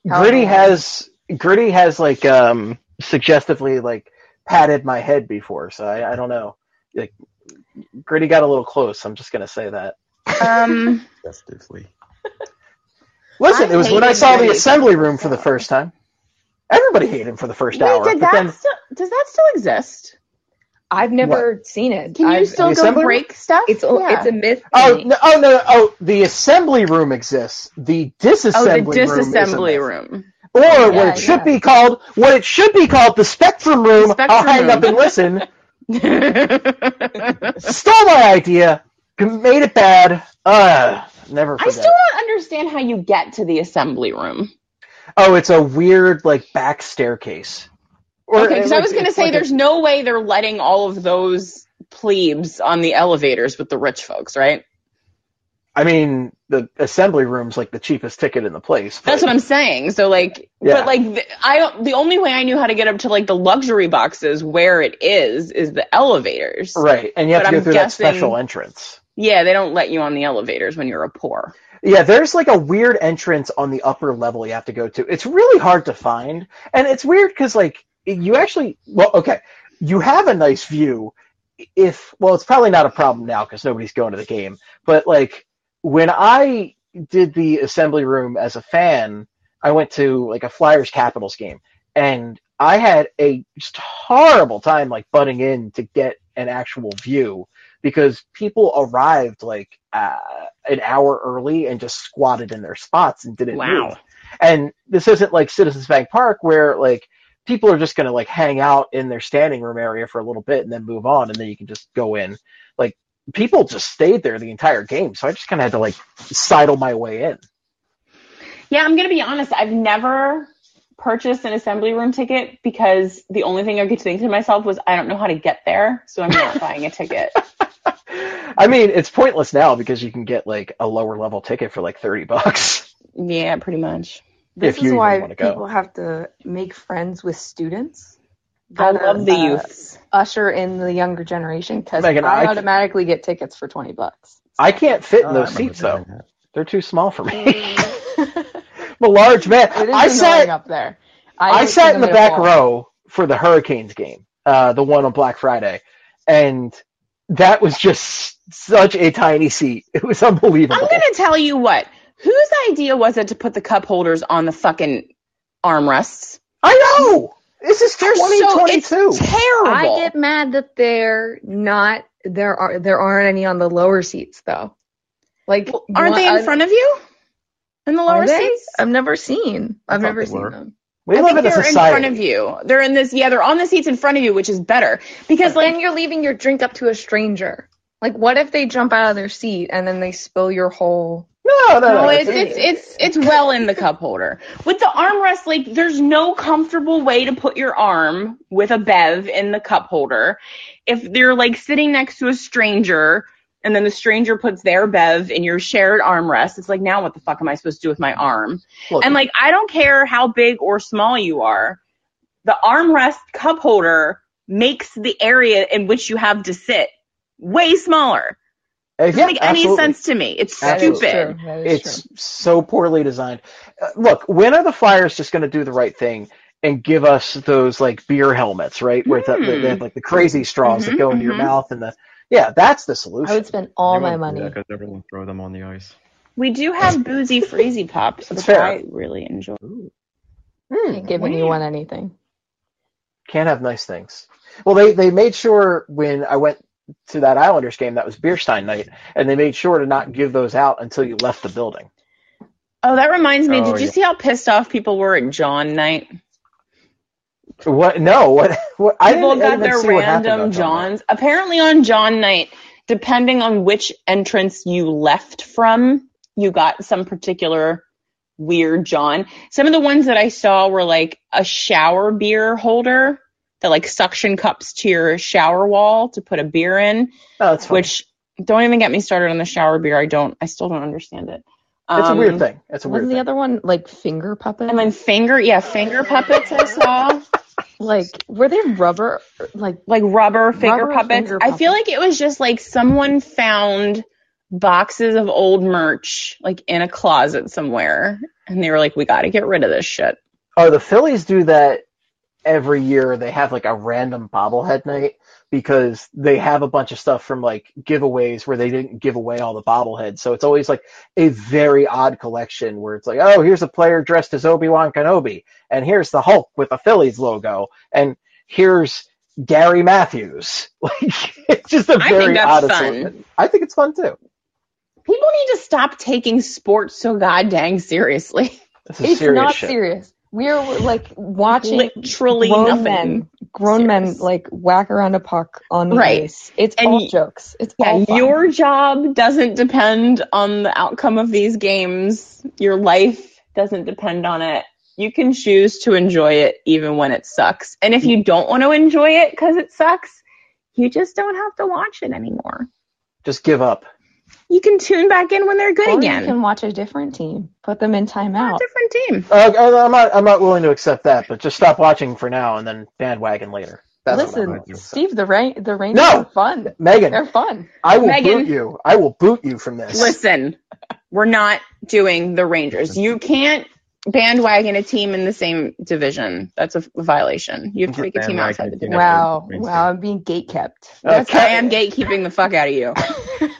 Gritty has Gritty has like um suggestively like patted my head before, so I, I don't know. Like Gritty got a little close. I'm just gonna say that. Um, Festively. Listen, I it was when I hated saw the assembly room for the first time. Everybody hated him for the first wait, hour, did that then still, does that still exist? I've never seen it. Can you I've- still The go assembly room? break stuff? It's Yeah. it's a myth. oh no, oh no, oh the assembly room exists. The oh, disassembly the room, is a disassembly myth. room. or Yeah, what it should yeah. be called, what it should be called, the spectrum room. Spectrum I'll hang room. up and listen. <laughs> Stole my idea, made it bad. Uh, never forget. still don't understand how you get to the assembly room. Oh, it's a weird like back staircase. Or, Okay, because I was going to say like a- there's no way they're letting all of those plebes on the elevators with the rich folks, right? I mean, the assembly room's like the cheapest ticket in the place. That's what I'm saying. So like, Yeah. but like, the, I. The only way I knew how to get up to like the luxury boxes where it is is the elevators. Right, and you have But to go I'm through guessing- that special entrance. Yeah, they don't let you on the elevators when you're a poor. Yeah, there's like a weird entrance on the upper level you have to go to. It's really hard to find, and it's weird because like you actually, well, okay, you have a nice view. If well, it's probably not a problem now because nobody's going to the game. But like when I did the assembly room as a fan, I went to like a Flyers Capitals game, and I had a just horrible time like butting in to get an actual view because people arrived like uh, an hour early and just squatted in their spots and didn't Wow. move. And this isn't like Citizens Bank Park where like people are just going to like hang out in their standing room area for a little bit and then move on and then you can just go in. Like people just stayed there the entire game, so I just kind of had to like sidle my way in. Yeah, I'm gonna be honest. I've never purchased an assembly room ticket because the only thing I could think to myself was I don't know how to get there, so I'm not buying a ticket. <laughs> <laughs> I mean, it's pointless now because you can get like a lower level ticket for like 30 bucks. Yeah, pretty much. This If is even why go. people have to make friends with students. I love the uh, youths. Usher in the younger generation because I I- automatically get tickets for twenty bucks. I can't fit in Oh, those remember seats though. that. They're too small for me. <laughs> I'm a large man. It is I sat up there. I hate sat in the thinking back of fall. row for the Hurricanes game, uh, the one on Black Friday, and that was just such a tiny seat. It was unbelievable. I'm gonna tell you what. Whose idea was it to put the cup holders on the fucking armrests? I know. This is They're so 2022. it's terrible. I get mad that they're not there are there aren't any on the lower seats though. Like Well, aren't they in one- front of you? In the lower seats? I've never seen. I I've never seen were. them. We I live think in a they're in front of you. They're in this. Yeah, they're on the seats in front of you, which is better because like then you're leaving your drink up to a stranger. Like what if they jump out of their seat and then they spill your whole No, no, no. It's- it's it's it's well in the cup holder. With the armrest, like there's no comfortable way to put your arm with a bev in the cup holder. If they're like sitting next to a stranger and then the stranger puts their bev in your shared armrest, it's like now what the fuck am I supposed to do with my arm? Look, And like I don't care how big or small you are, the armrest cup holder makes the area in which you have to sit way smaller. uh, Doesn't yeah, make any absolutely. sense to me. It's That is stupid. true. That is It's true. so poorly designed. Uh, look, when are the Flyers just going to do the right thing and give us those like beer helmets, right? Where the, Hmm. they have like the crazy straws that Mhm, go into your mhm. mouth and the yeah, that's the solution. I would spend all my money. because everyone throw them on the ice. We do have boozy freezy pops, That's which fair. I really enjoy. Hmm, Ain't giving weird. anyone anything. Can't have nice things. Well, they they made sure when I went to that Islanders game that was Beerstein night, and they made sure to not give those out until you left the building. Oh, that reminds me. Oh, did you yeah. see how pissed off people were at John night? What? No. What? what I People didn't got their see random on John Johns. Apparently, on John night, depending on which entrance you left from, you got some particular weird John. Some of the ones that I saw were like a shower beer holder that like suction cups to your shower wall to put a beer in. Oh, that's fine. Which don't even get me started on the shower beer. I don't. I still don't understand it. it's a Um, weird thing. It's a weird Wasn't the thing. other one like finger puppet? And then finger, yeah, finger puppets I saw. <laughs> like were they rubber? Like Like rubber finger Rubber puppets. finger I feel puppets. like it was just like someone found boxes of old merch like in a closet somewhere and they were like, We gotta get rid of this shit. Oh, the Phillies do that every year. They have like a random bobblehead night because they have a bunch of stuff from like giveaways where they didn't give away all the bobbleheads. So it's always like a very odd collection where it's like, oh, here's a player dressed as Obi Wan Kenobi, and here's the Hulk with a Phillies logo, and here's Gary Matthews. <laughs> Like it's just a I think very that's odd fun. assortment. I think it's fun too. People need to stop taking sports so god dang seriously. It's serious not shit. serious. We're like watching Literally nothing. men, grown men like whack around a puck on the Right. ice. It's And all y- jokes. It's Yeah, all fun. your job doesn't depend on the outcome of these games. Your life doesn't depend on it. You can choose to enjoy it even when it sucks. And if you don't want to enjoy it because it sucks, you just don't have to watch it anymore. Just give up. You can tune back in when they're good Or again. you can watch a different team. Put them in A timeout. different team. Uh, I'm not. I'm not willing to accept that. But just stop watching for now, and then bandwagon later. That's Listen, gonna. Steve, the rain, the Rangers No! are fun. Megan, They're fun. I will Megan. boot you. I will boot you from this. Listen, we're not doing the Rangers. You can't bandwagon a team in the same division. That's a violation. You have to make a team outside the division. Wow, wow, I'm being gate kept. That's Okay. I am gatekeeping the fuck out of you. <laughs>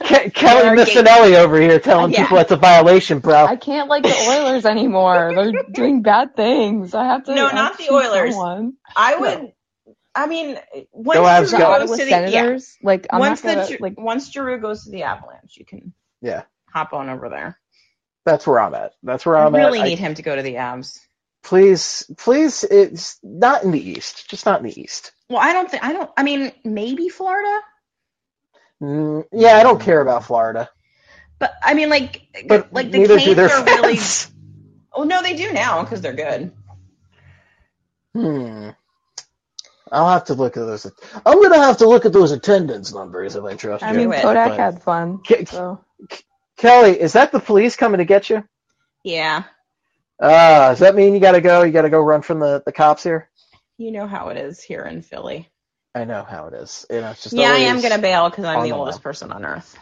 Ke- Kelly Our gate- Missinelli over here telling Yeah. people it's a violation, bro. I can't like the Oilers anymore. They're doing bad things. I have to. No, not the Oilers. someone. I would. I mean, once Go Avs, Giroux goes Ottawa to the yeah, Senators. Like I'm once not gonna the like. once Giroux goes to the Avalanche, you can Yeah, hop on over there. That's where I'm at. That's where I I'm really at. I- really need him to go to the Avs. please, please, it's not in the East. Just not in the East. Well, I don't think I don't. I mean, maybe Florida, Mm, yeah, I don't care about Florida, but I mean, like, but like the neither Canes do their are really. fans. <laughs> Oh no, they do now because they're good. Hmm. I'll have to look at those. I'm gonna have to look at those attendance numbers if I trust I you. mean, Kodak but- had fun. Ke- So Kelly, is that the police coming to get you? Yeah, Uh, does that mean you gotta go? You gotta go run from the, the cops here? you know how it is here in Philly. I know how it is. You know, it's just Yeah, I am gonna bail because I'm the the oldest line. person on earth.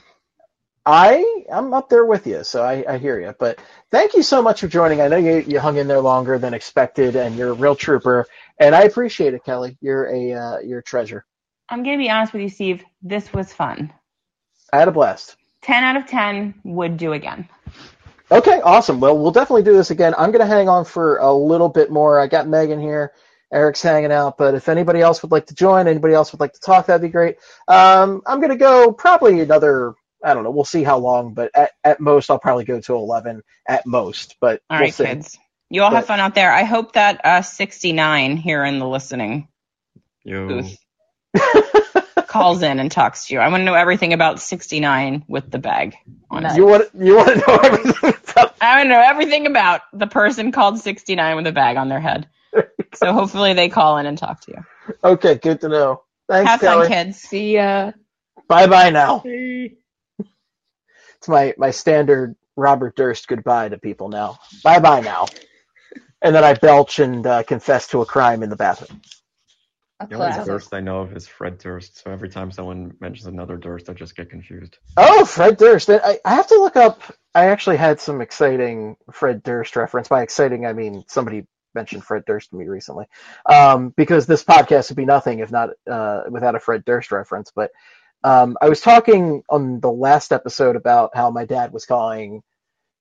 I I'm up there with you, so I, I hear you. But thank you so much for joining. I know you you hung in there longer than expected, and you're a real trooper, and I appreciate it, Kelly. You're a uh, you're a treasure. I'm gonna be honest with you, Steve. This was fun. I had a blast. Ten out of ten would do again. Okay, awesome. Well, we'll definitely do this again. I'm gonna hang on for a little bit more. I got Megan here. Eric's hanging out, but if anybody else would like to join, anybody else would like to talk, that'd be great. Um, I'm gonna go probably another. I don't know. We'll see how long, but at, at most, I'll probably go to 11 at most. But All we'll right, see. kids. You all have fun out there. I hope that uh, 69 here in the listening Yo. booth <laughs> calls in and talks to you. I want to know everything about 69 with the bag on it. You want you want to know everything about I want to know everything about the person called 69 with a bag on their head. So hopefully they call in and talk to you. Okay, good to know. Thanks, have Kelly. fun, kids. see ya. Bye bye now. It's my my standard Robert Durst goodbye to people now. Bye bye now. And then I belch and uh, confess to a crime in the bathroom. A The only. Durst I know of is Fred Durst, so every time someone mentions another Durst, I just get confused. Oh, Fred Durst. I, I have to look up. I actually had some exciting Fred Durst reference. By exciting, I mean somebody mentioned Fred Durst to me recently. Um, because this podcast would be nothing if not uh, without a Fred Durst reference. But um, I was talking on the last episode about how my dad was calling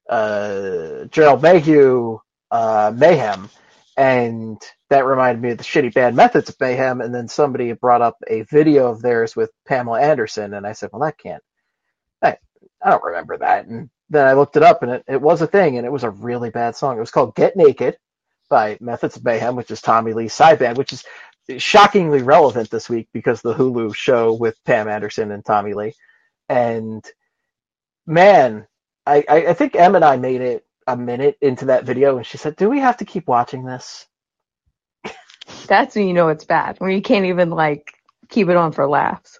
uh, Gerald Mayhew uh, Mayhem, and that reminded me of the shitty bad methods of Mayhem. And then somebody brought up a video of theirs with Pamela Anderson, and I said, well, that can't. I, I don't remember that. And then I looked it up, and it, it was a thing, and it was a really bad song. It was called Get Naked by Methods of Mayhem, which is Tommy Lee's side band, which is shockingly relevant this week because the Hulu show with Pam Anderson and Tommy Lee. And man, I, I, I think Em and I made it a minute into that video, and she said, "Do we have to keep watching this?" <laughs> That's when you know it's bad. When you can't even like keep it on for laughs.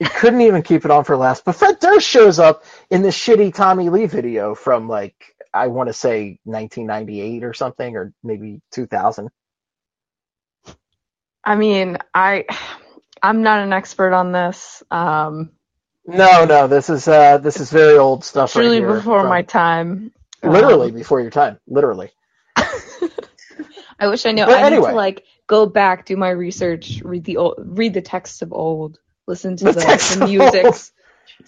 You couldn't even keep it on for laughs. But Fred Durst shows up in this shitty Tommy Lee video from like I want to say 1998 or something, or maybe 2000. I mean, I I'm not an expert on this. Um, No, no, this is uh, this is very old stuff. truly right before from- my time. Literally Um, before your time, literally. <laughs> I wish I knew. But I need anyway. to like go back, do my research, read the old, read the texts of old, listen to The the, the of musics,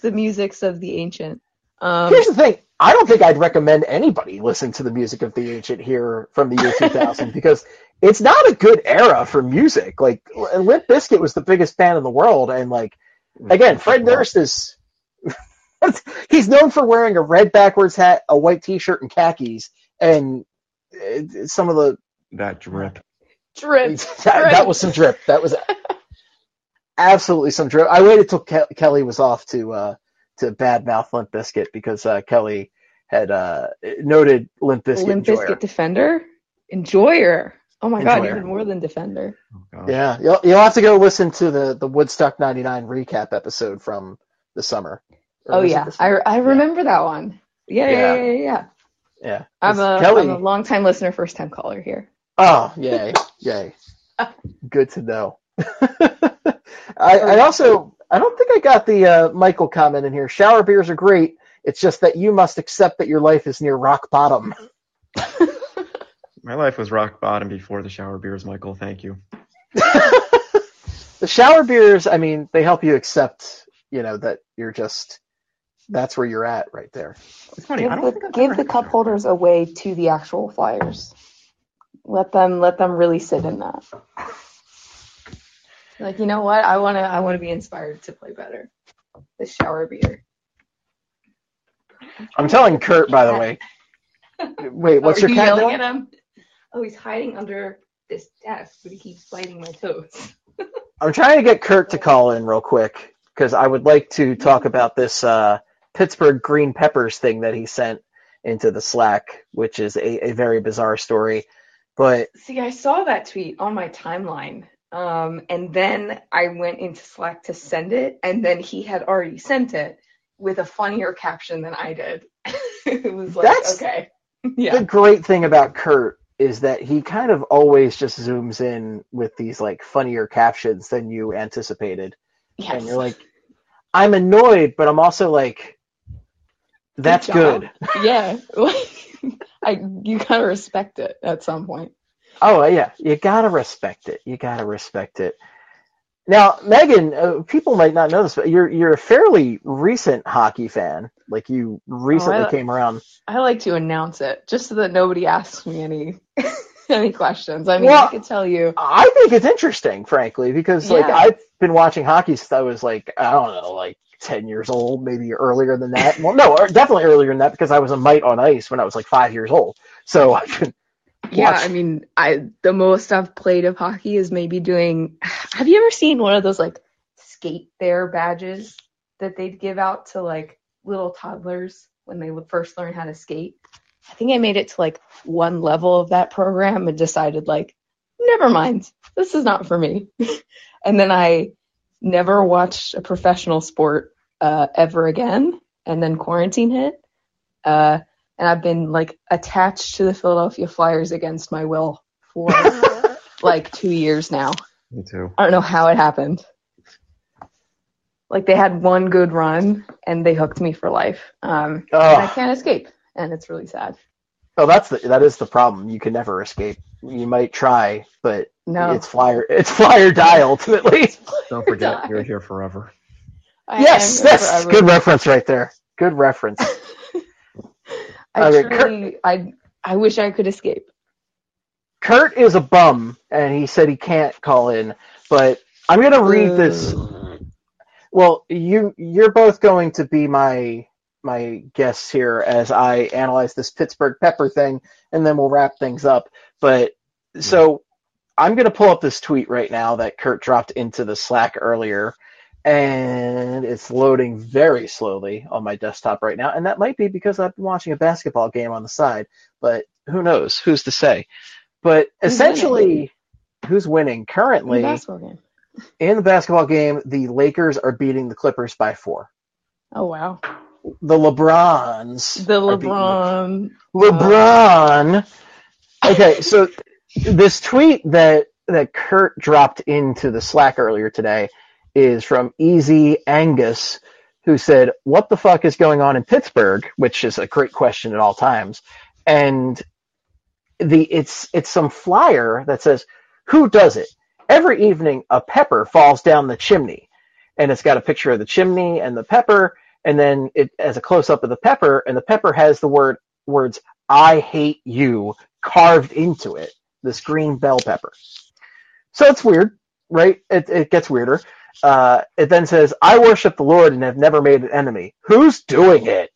the musics of the ancient. Um, Here's the thing. I don't think I'd recommend anybody listen to the music of the ancient here from the year 2000 <laughs> because it's not a good era for music. Like Limp Bizkit was the biggest band in the world, and like again, Fred Durst is <laughs> he's known for wearing a red backwards hat, a white T-shirt, and khakis, and uh, some of the That drip. drip. <laughs> that, that was some drip. That was <laughs> absolutely some drip. I waited till Ke- Kelly was off to uh, to badmouth Limp Bizkit because uh, Kelly had uh, noted Limp Bizkit. Limp enjoyer. Bizkit Defender, Enjoyer. Oh my god, Enjoyer. even more than Defender. Oh. Yeah, you'll you'll have to go listen to the the Woodstock '99 recap episode from the summer. Or Oh yeah, I. I remember that one. Yeah, yeah, Yeah. yeah, yeah. yeah. yeah. I'm a Kelly. am a long time listener, first time caller here. Oh, yay, yay. <laughs> Good to know. <laughs> I, I also, I don't think I got the uh, Michael comment in here. Shower beers are great. It's just that you must accept that your life is near rock bottom. My life was rock bottom before the shower beers, Michael. Thank you. <laughs> the shower beers, I mean, they help you accept, you know, that you're just that's where you're at right there. It's funny. Give I don't the, think give the cup shower holders away to the actual flyers. Let them let them really sit in that. Like you know what? I wanna I wanna be inspired to play better. The shower beer. I'm telling Kurt, by the way. <laughs> Wait, what's Are your you cat doing? at him? Oh, he's hiding under this desk, but he keeps biting my toes. <laughs> I'm trying to get Kurt to call in real quick because I would like to talk about this uh, Pittsburgh green peppers thing that he sent into the Slack, which is a, a very bizarre story. But See, I saw that tweet on my timeline. Um, and then I went into Slack to send it, and then he had already sent it with a funnier caption than I did. <laughs> it was like, That's- okay. <laughs> Yeah. the great thing about Kurt is that he kind of always just zooms in with these like funnier captions than you anticipated. Yes. And you're like, I'm annoyed, but I'm also like, that's job. good. <laughs> yeah. <laughs> I you gotta respect it at some point. Oh yeah, you gotta respect it. You gotta respect it. Now, Megan, uh, people might not know this, but you're you're a fairly recent hockey fan. Like you recently I- came around. I like to announce it just so that nobody asks me any <laughs> any questions. I mean, Well- I could tell you. I think it's interesting, frankly, because like I've been watching hockey since I was like I don't know, like ten years old, maybe earlier than that. Well, no, er, definitely earlier than that because I was a mite on ice when I was like five years old. So I've been Yeah, watch- I mean, I the most I've played of hockey is maybe doing. <sighs> Have you ever seen one of those like skate bear badges that they'd give out to like little toddlers when they would first learn how to skate? I think I made it to like one level of that program and decided like, never mind, this is not for me. <laughs> and then I never watched a professional sport uh, ever again. And then quarantine hit. Uh, and I've been like attached to the Philadelphia Flyers against my will for <laughs> like two years now. Me too. I don't know how it happened. Like they had one good run and they hooked me for life. Um, and I can't escape, and it's really sad. Oh, that's the, that is the problem. You can never escape. You might try, but No, it's flyer it's flyer die ultimately. <laughs> Don't forget, Die. you're here forever. I yes, am here yes, forever. good reference right there. Good reference. <laughs> I Okay, Kurt- truly, I, I wish I could escape. Kurt is a bum, and he said he can't call in. But I'm gonna read this. Well, you you're both going to be my my guests here as I analyze this Pittsburgh Pepper thing, and then we'll wrap things up. But so I'm gonna pull up this tweet right now that Kurt dropped into the Slack earlier, and it's loading very slowly on my desktop right now, and that might be because I've been watching a basketball game on the side. But who knows? Who's to say? But Who's essentially, who's winning currently? basketball game. in the basketball game, the Lakers are beating the Clippers by four. Oh wow, The LeBrons. the are beating LeBron. LeBron. Okay, so this tweet that that Kurt dropped into the Slack earlier today is from Easy Angus, who said, "What the fuck is going on in Pittsburgh?" Which is a great question at all times, and the it's it's some flyer that says, "Who does it?" Every evening, a pepper falls down the chimney, and it's got a picture of the chimney and the pepper, and then it has a close up of the pepper, and the pepper has the word words "I hate you" carved into it. This green bell pepper. So it's weird, right? It it gets weirder. Uh, it then says, "I worship the Lord and have never made an enemy." Who's doing it?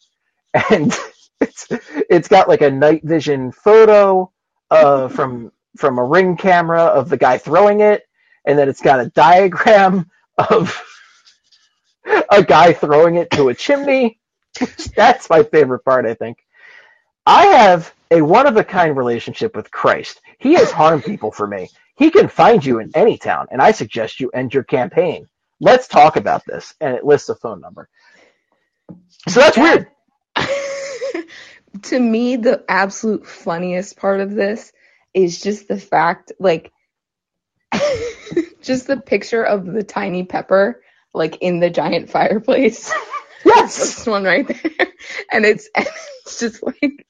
<laughs> And it's it's got like a night vision photo uh, from from a ring camera of the guy throwing it, and then it's got a diagram of <laughs> a guy throwing it to a chimney. <laughs> That's my favorite part, I think. I have a one of a kind relationship with Christ. He has harmed people for me. He can find you in any town, and I suggest you end your campaign. Let's talk about this. And it lists a phone number. So that's weird. <laughs> to me, the absolute funniest part of this is just the fact, like, <laughs> just the picture of the tiny pepper, like in the giant fireplace. Yes. <laughs> this one right there, and it's and it's just like,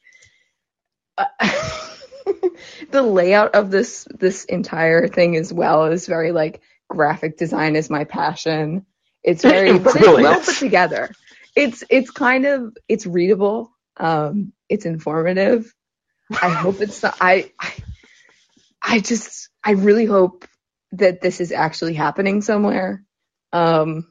<laughs> the layout of this this entire thing as well is very like graphic design is my passion. It's very <laughs> It really well is. put together. It's it's kind of it's readable. Um, it's informative. I hope it's not. I I, I just I really hope that this is actually happening somewhere. Um,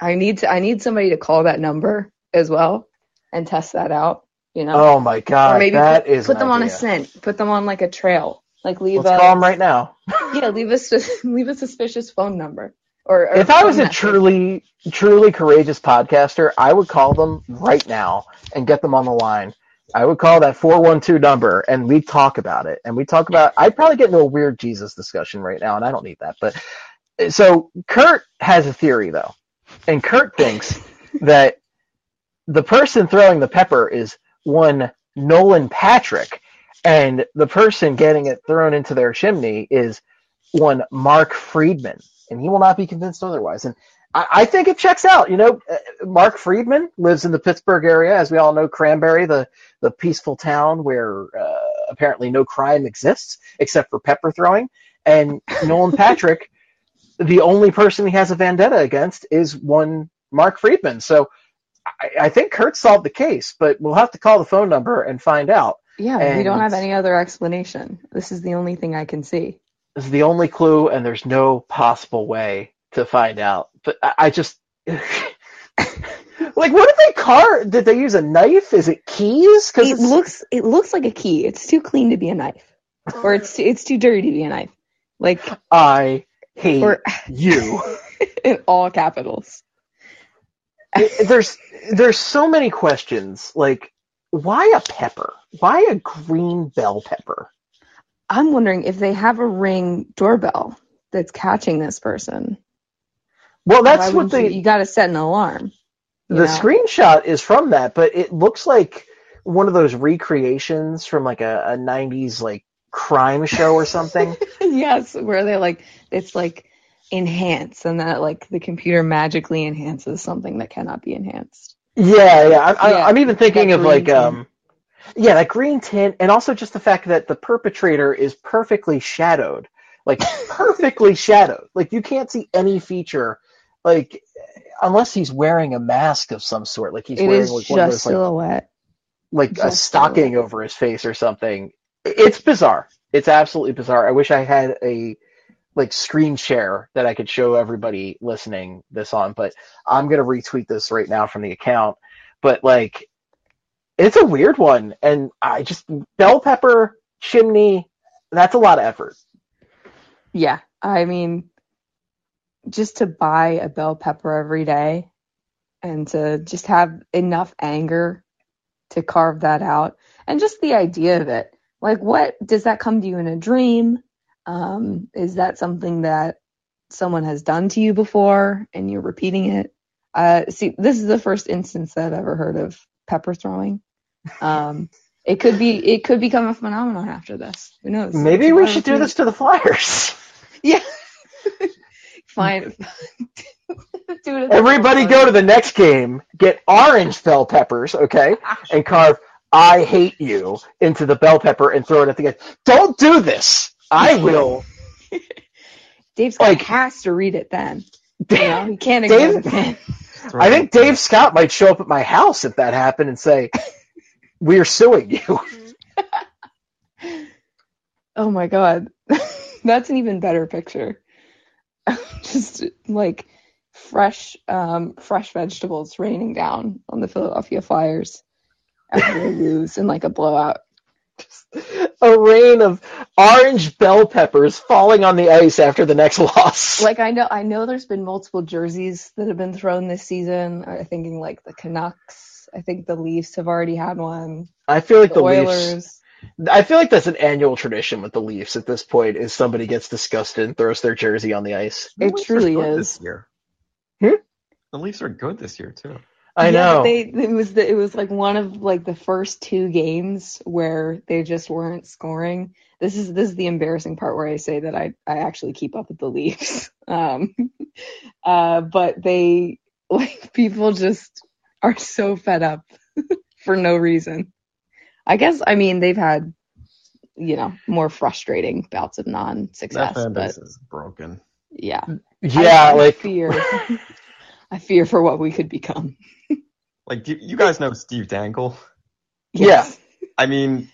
I need to I need somebody to call that number as well and test that out. You know, Oh my god, or maybe that put, is put them on a scent, put them on like a trail, like leave Let's a call him right now. <laughs> yeah, leave us leave a suspicious phone number. Or, or If I was a message. truly, truly courageous podcaster, I would call them right now and get them on the line. I would call that 412 number and we'd talk about it. And we talk about, I'd probably get into a weird Jesus discussion right now, and I don't need that. But so Kurt has a theory though. And Kurt thinks <laughs> that the person throwing the pepper is one Nolan Patrick, and the person getting it thrown into their chimney is one Mark Friedman, and he will not be convinced otherwise. And I, I think it checks out. You know, uh, Mark Friedman lives in the Pittsburgh area, as we all know, Cranberry, the the peaceful town where uh, apparently no crime exists except for pepper throwing. And Nolan <laughs> Patrick, the only person he has a vendetta against is one Mark Friedman. So I, I think Kurt solved the case, but we'll have to call the phone number and find out. yeah, we don't have any other explanation. This is the only thing I can see. This is the only clue, and there's no possible way to find out. But I, I just <laughs> like, what did they car? Did they use a knife? Is it keys? Because It looks it looks like a key. It's too clean to be a knife, or it's it's too dirty to be a knife. Like I hate or you. <laughs> in all capitals. There's there's so many questions. Like, why a pepper? Why a green bell pepper? I'm wondering if they have a ring doorbell that's catching this person. Well, that's what wouldn't you, they. you got to set an alarm. the know? screenshot is from that, but it looks like one of those recreations from like a, a 90s like crime show or something. <laughs> yes, where they're like it's like enhance and that like the computer magically enhances something that cannot be enhanced. yeah, yeah. I'm, Yeah, I, I'm even thinking of like, green um, yeah, that green tint, and also just the fact that the perpetrator is perfectly shadowed, like <laughs> perfectly shadowed. Like you can't see any feature, like unless he's wearing a mask of some sort, like he's It wearing like one of those like silhouette. like a Just stocking silhouette. over his face or something. It's bizarre. It's absolutely bizarre. I wish I had a like screen share that I could show everybody listening this on, but I'm gonna retweet this right now from the account. But like, it's a weird one, and I just bell pepper chimney. That's a lot of effort. Yeah, I mean, just to buy a bell pepper every day and to just have enough anger to carve that out, and just the idea of it. Like, what does that come to you in a dream? Um, is that something that someone has done to you before and you're repeating it? Uh, see, this is the first instance that I've ever heard of pepper throwing. Um, <laughs> it could be, it could become a phenomenon after this. Who knows? Maybe we should do this to the Flyers. <laughs> yeah. <laughs> Fine. Do it Everybody go to the next game, get orange bell peppers, okay, and carve "I hate you" into the bell pepper and throw it at the guy. Don't do this. I will. <laughs> Dave Scott like- has to read it then. You know, he can't ignore Dave- pin. <laughs> I think Dave Scott might show up at my house if that happened and say, "We're suing you." <laughs> Oh my god. That's an even better picture. Just like fresh um fresh vegetables raining down on the Philadelphia Flyers after they lose in like a blowout. A rain of orange bell peppers falling on the ice after the next <laughs> loss. Like I know I know there's been multiple jerseys that have been thrown this season. I'm thinking like the Canucks. I think the Leafs have already had one. I feel like The, the, Oilers. Leafs. I feel like that's an annual tradition with the Leafs at this point. Is somebody gets disgusted and throws their jersey on the ice. It Leafs are truly is. This year. Hmm? The Leafs are good this year too. I Yeah, know. they it was the, it was like one of like the first two games where they just weren't scoring. This is this is the embarrassing part where I say that I I actually keep up with the Leafs. <laughs> Um <laughs> uh but they like people just are so fed up <laughs> for no reason. I guess I mean they've had you know, more frustrating bouts of non-success. fan But base is broken. yeah, Yeah, I, I like fear, I fear for what we could become. Like you, you guys know Steve Dangle. Yeah. I mean,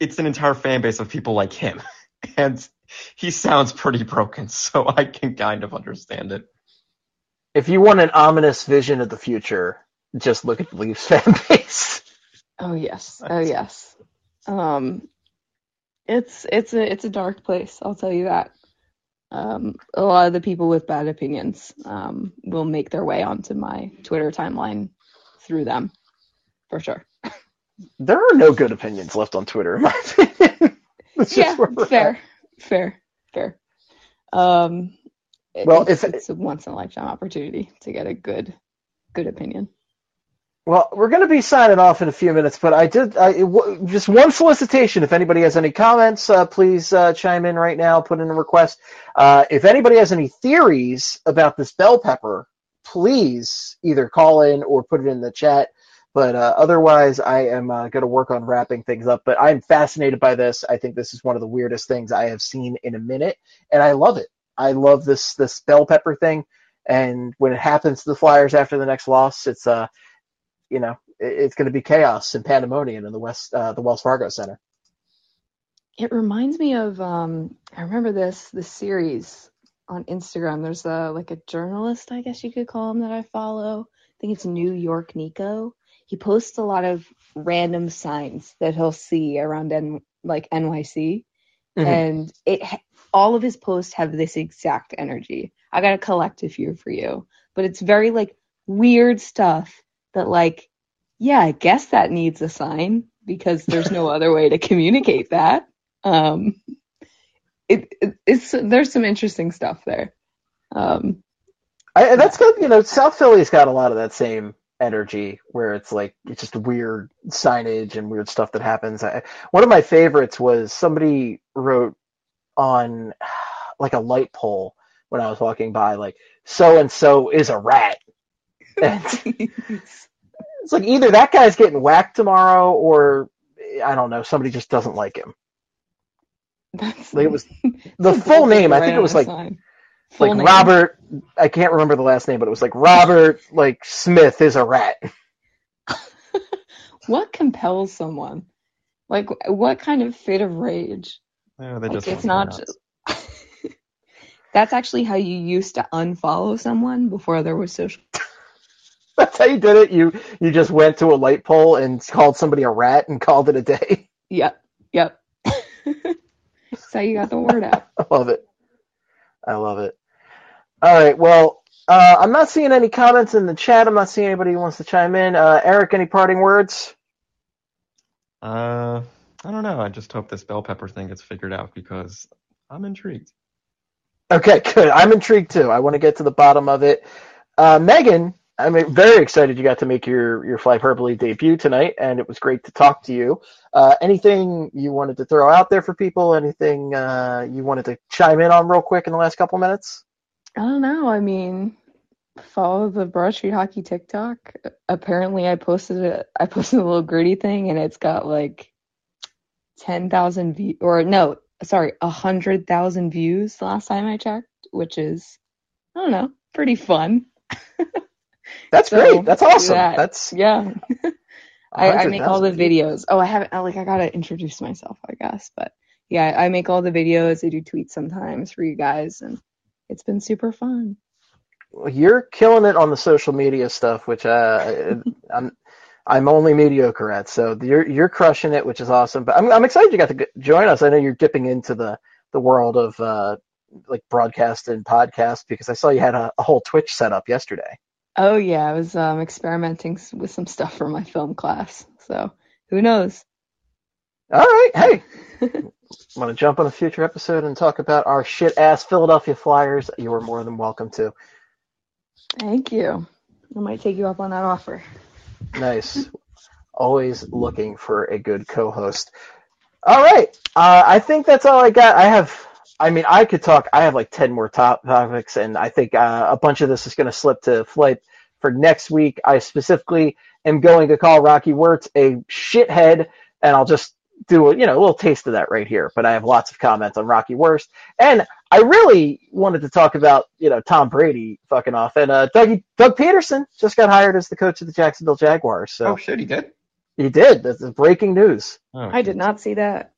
it's an entire fan base of people like him, <laughs> and he sounds pretty broken. So I can kind of understand it. if you want an ominous vision of the future, just look at the Leafs fan <laughs> base. Oh yes. Oh yes. Um, it's it's a it's a dark place. I'll tell you that. Um, a lot of the people with bad opinions um, will make their way onto my Twitter timeline through them, for sure. There are no good opinions left on Twitter, in my opinion. <laughs> Yeah, fair, at. fair, fair. Um, Well, it's, if- it's a once in a lifetime opportunity to get a good good opinion. Well, we're going to be signing off in a few minutes, but I did I, w- just one solicitation. If anybody has any comments, uh, please uh, chime in right now. Put in a request. Uh, if anybody has any theories about this bell pepper, please either call in or put it in the chat. But uh, otherwise, I am uh, going to work on wrapping things up. But I'm fascinated by this. I think this is one of the weirdest things I have seen in a minute, and I love it. I love this this bell pepper thing. And when it happens to the Flyers after the next loss, it's uh you know, it's going to be chaos and pandemonium in the West, uh, the Wells Fargo Center. It reminds me of um I remember this this series on Instagram. There's a like a journalist, I guess you could call him that I follow. I think it's New York Nico. He posts a lot of random signs that he'll see around N- like NYC Mhm. and it ha- all of his posts have this exact energy. I got to collect a few for you, but it's very like weird stuff that like yeah, I guess that needs a sign because there's no other way to communicate that. Um, it, it it's there's some interesting stuff there. Um, I, that's good. You know, South Philly's got a lot of that same energy where it's like it's just weird signage and weird stuff that happens. I, one of my favorites was somebody wrote on like a light pole when I was walking by, like so and so is a rat. And <laughs> it's like either that guy's getting whacked tomorrow, or I don't know, somebody just doesn't like him. that's Like it was <laughs> the full bold name. I think it was like sign. Full like name. Robert. I can't remember the last name, but it was like Robert like Smith is a rat. <laughs> What compels someone? Like what kind of fit of rage? Yeah, they Like, just it's not to go nuts. just. That's actually how you used to unfollow someone before there was social. <laughs> That's how you did it. You you just went to a light pole and called somebody a rat and called it a day. Yep, yep. <laughs> That's how you got the word out. <laughs> I love it. I love it. All right. Well, uh, I'm not seeing any comments in the chat. I'm not seeing anybody who wants to chime in. Uh, Eric, any parting words? Uh, I don't know. I just hope this bell pepper thing gets figured out because I'm intrigued. Okay, good. I'm intrigued too. I want to get to the bottom of it. Uh, Megan, I'm very excited you got to make your your Flyperbole debut tonight, and it was great to talk to you. Uh, anything you wanted to throw out there for people? Anything uh, you wanted to chime in on real quick in the last couple minutes? I don't know. I mean, follow the Broad Street Hockey TikTok. Apparently, I posted a I posted a little gritty thing, and it's got like ten thousand views, or no, sorry, a hundred thousand views the last time I checked, which is I don't know, pretty fun. <laughs> That's So, great. That's awesome. that- That's Yeah, <laughs> I, I make all the videos. Oh, I haven't. Like I gotta introduce myself, I guess. But yeah, I make all the videos. I do tweets sometimes for you guys, and it's been super fun. Well, You're killing it on the social media stuff, which uh, <laughs> I'm I'm only mediocre at. So you're you're crushing it, which is awesome. But I'm I'm excited you got to join us. I know you're dipping into the the world of uh, like broadcast and podcast because I saw you had a, a whole Twitch set up yesterday. Oh yeah, I was um, experimenting s- with some stuff for my film class. So who knows? All right, hey, <laughs> want to jump on a future episode and talk about our shit ass Philadelphia Flyers? You are more than welcome to. Thank you. I might take you up on that offer. Nice. Always looking for a good co-host. All right. Uh, I think that's all I got. I have. I mean, I could talk. I have like ten more top topics, and I think uh, a bunch of this is going to slip to flight for next week. I specifically am going to call Rocky Wirtz a shithead, and I'll just do a you know a little taste of that right here. But I have lots of comments on Rocky Wirtz, and I really wanted to talk about you know Tom Brady fucking off, and uh, Doug Doug Pederson just got hired as the coach of the Jacksonville Jaguars. So Oh shit, he did. he did. This is breaking news. Oh, I did not see that.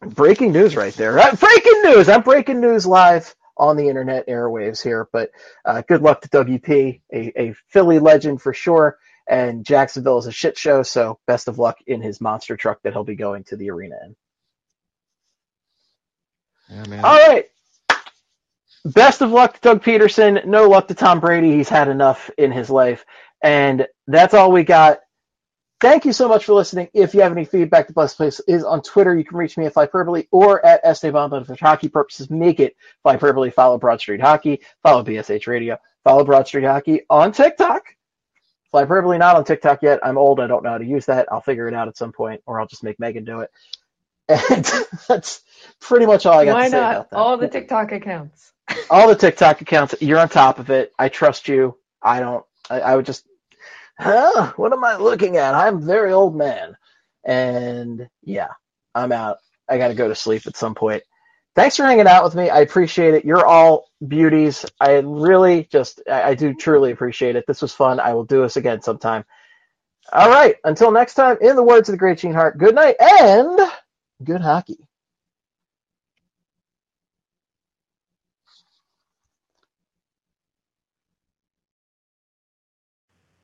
Breaking news right there. Uh, breaking news. I'm breaking news live on the internet airwaves here. But uh, good luck to WP, a, a Philly legend for sure. And Jacksonville is a shit show, so best of luck in his monster truck that he'll be going to the arena in. Yeah. All right. Best of luck to Doug Pederson. No luck to Tom Brady. He's had enough in his life. And that's all we got. Thank you so much for listening. If you have any feedback, the best place is on Twitter. You can reach me at Flyperbole or at Esteban, but for hockey purposes, make it Flyperbole. Follow Broad Street Hockey. Follow BSH Radio. Follow Broad Street Hockey on TikTok. Flyperbole not on TikTok yet. I'm old. I don't know how to use that. I'll figure it out at some point, or I'll just make Megan do it. <laughs> And that's pretty much all I got Why to say not? about that. All the TikTok accounts. all the TikTok accounts, you're on top of it. I trust you. I don't. I, I would just. Huh? What am I looking at? I'm a very old man, and yeah, I'm out. I got to go to sleep at some point. Thanks for hanging out with me. I appreciate it. You're all beauties. I really just, I, I do truly appreciate it. This was fun. I will do this again sometime. All right. Until next time, in the words of the great Gene Hart, good night and good hockey.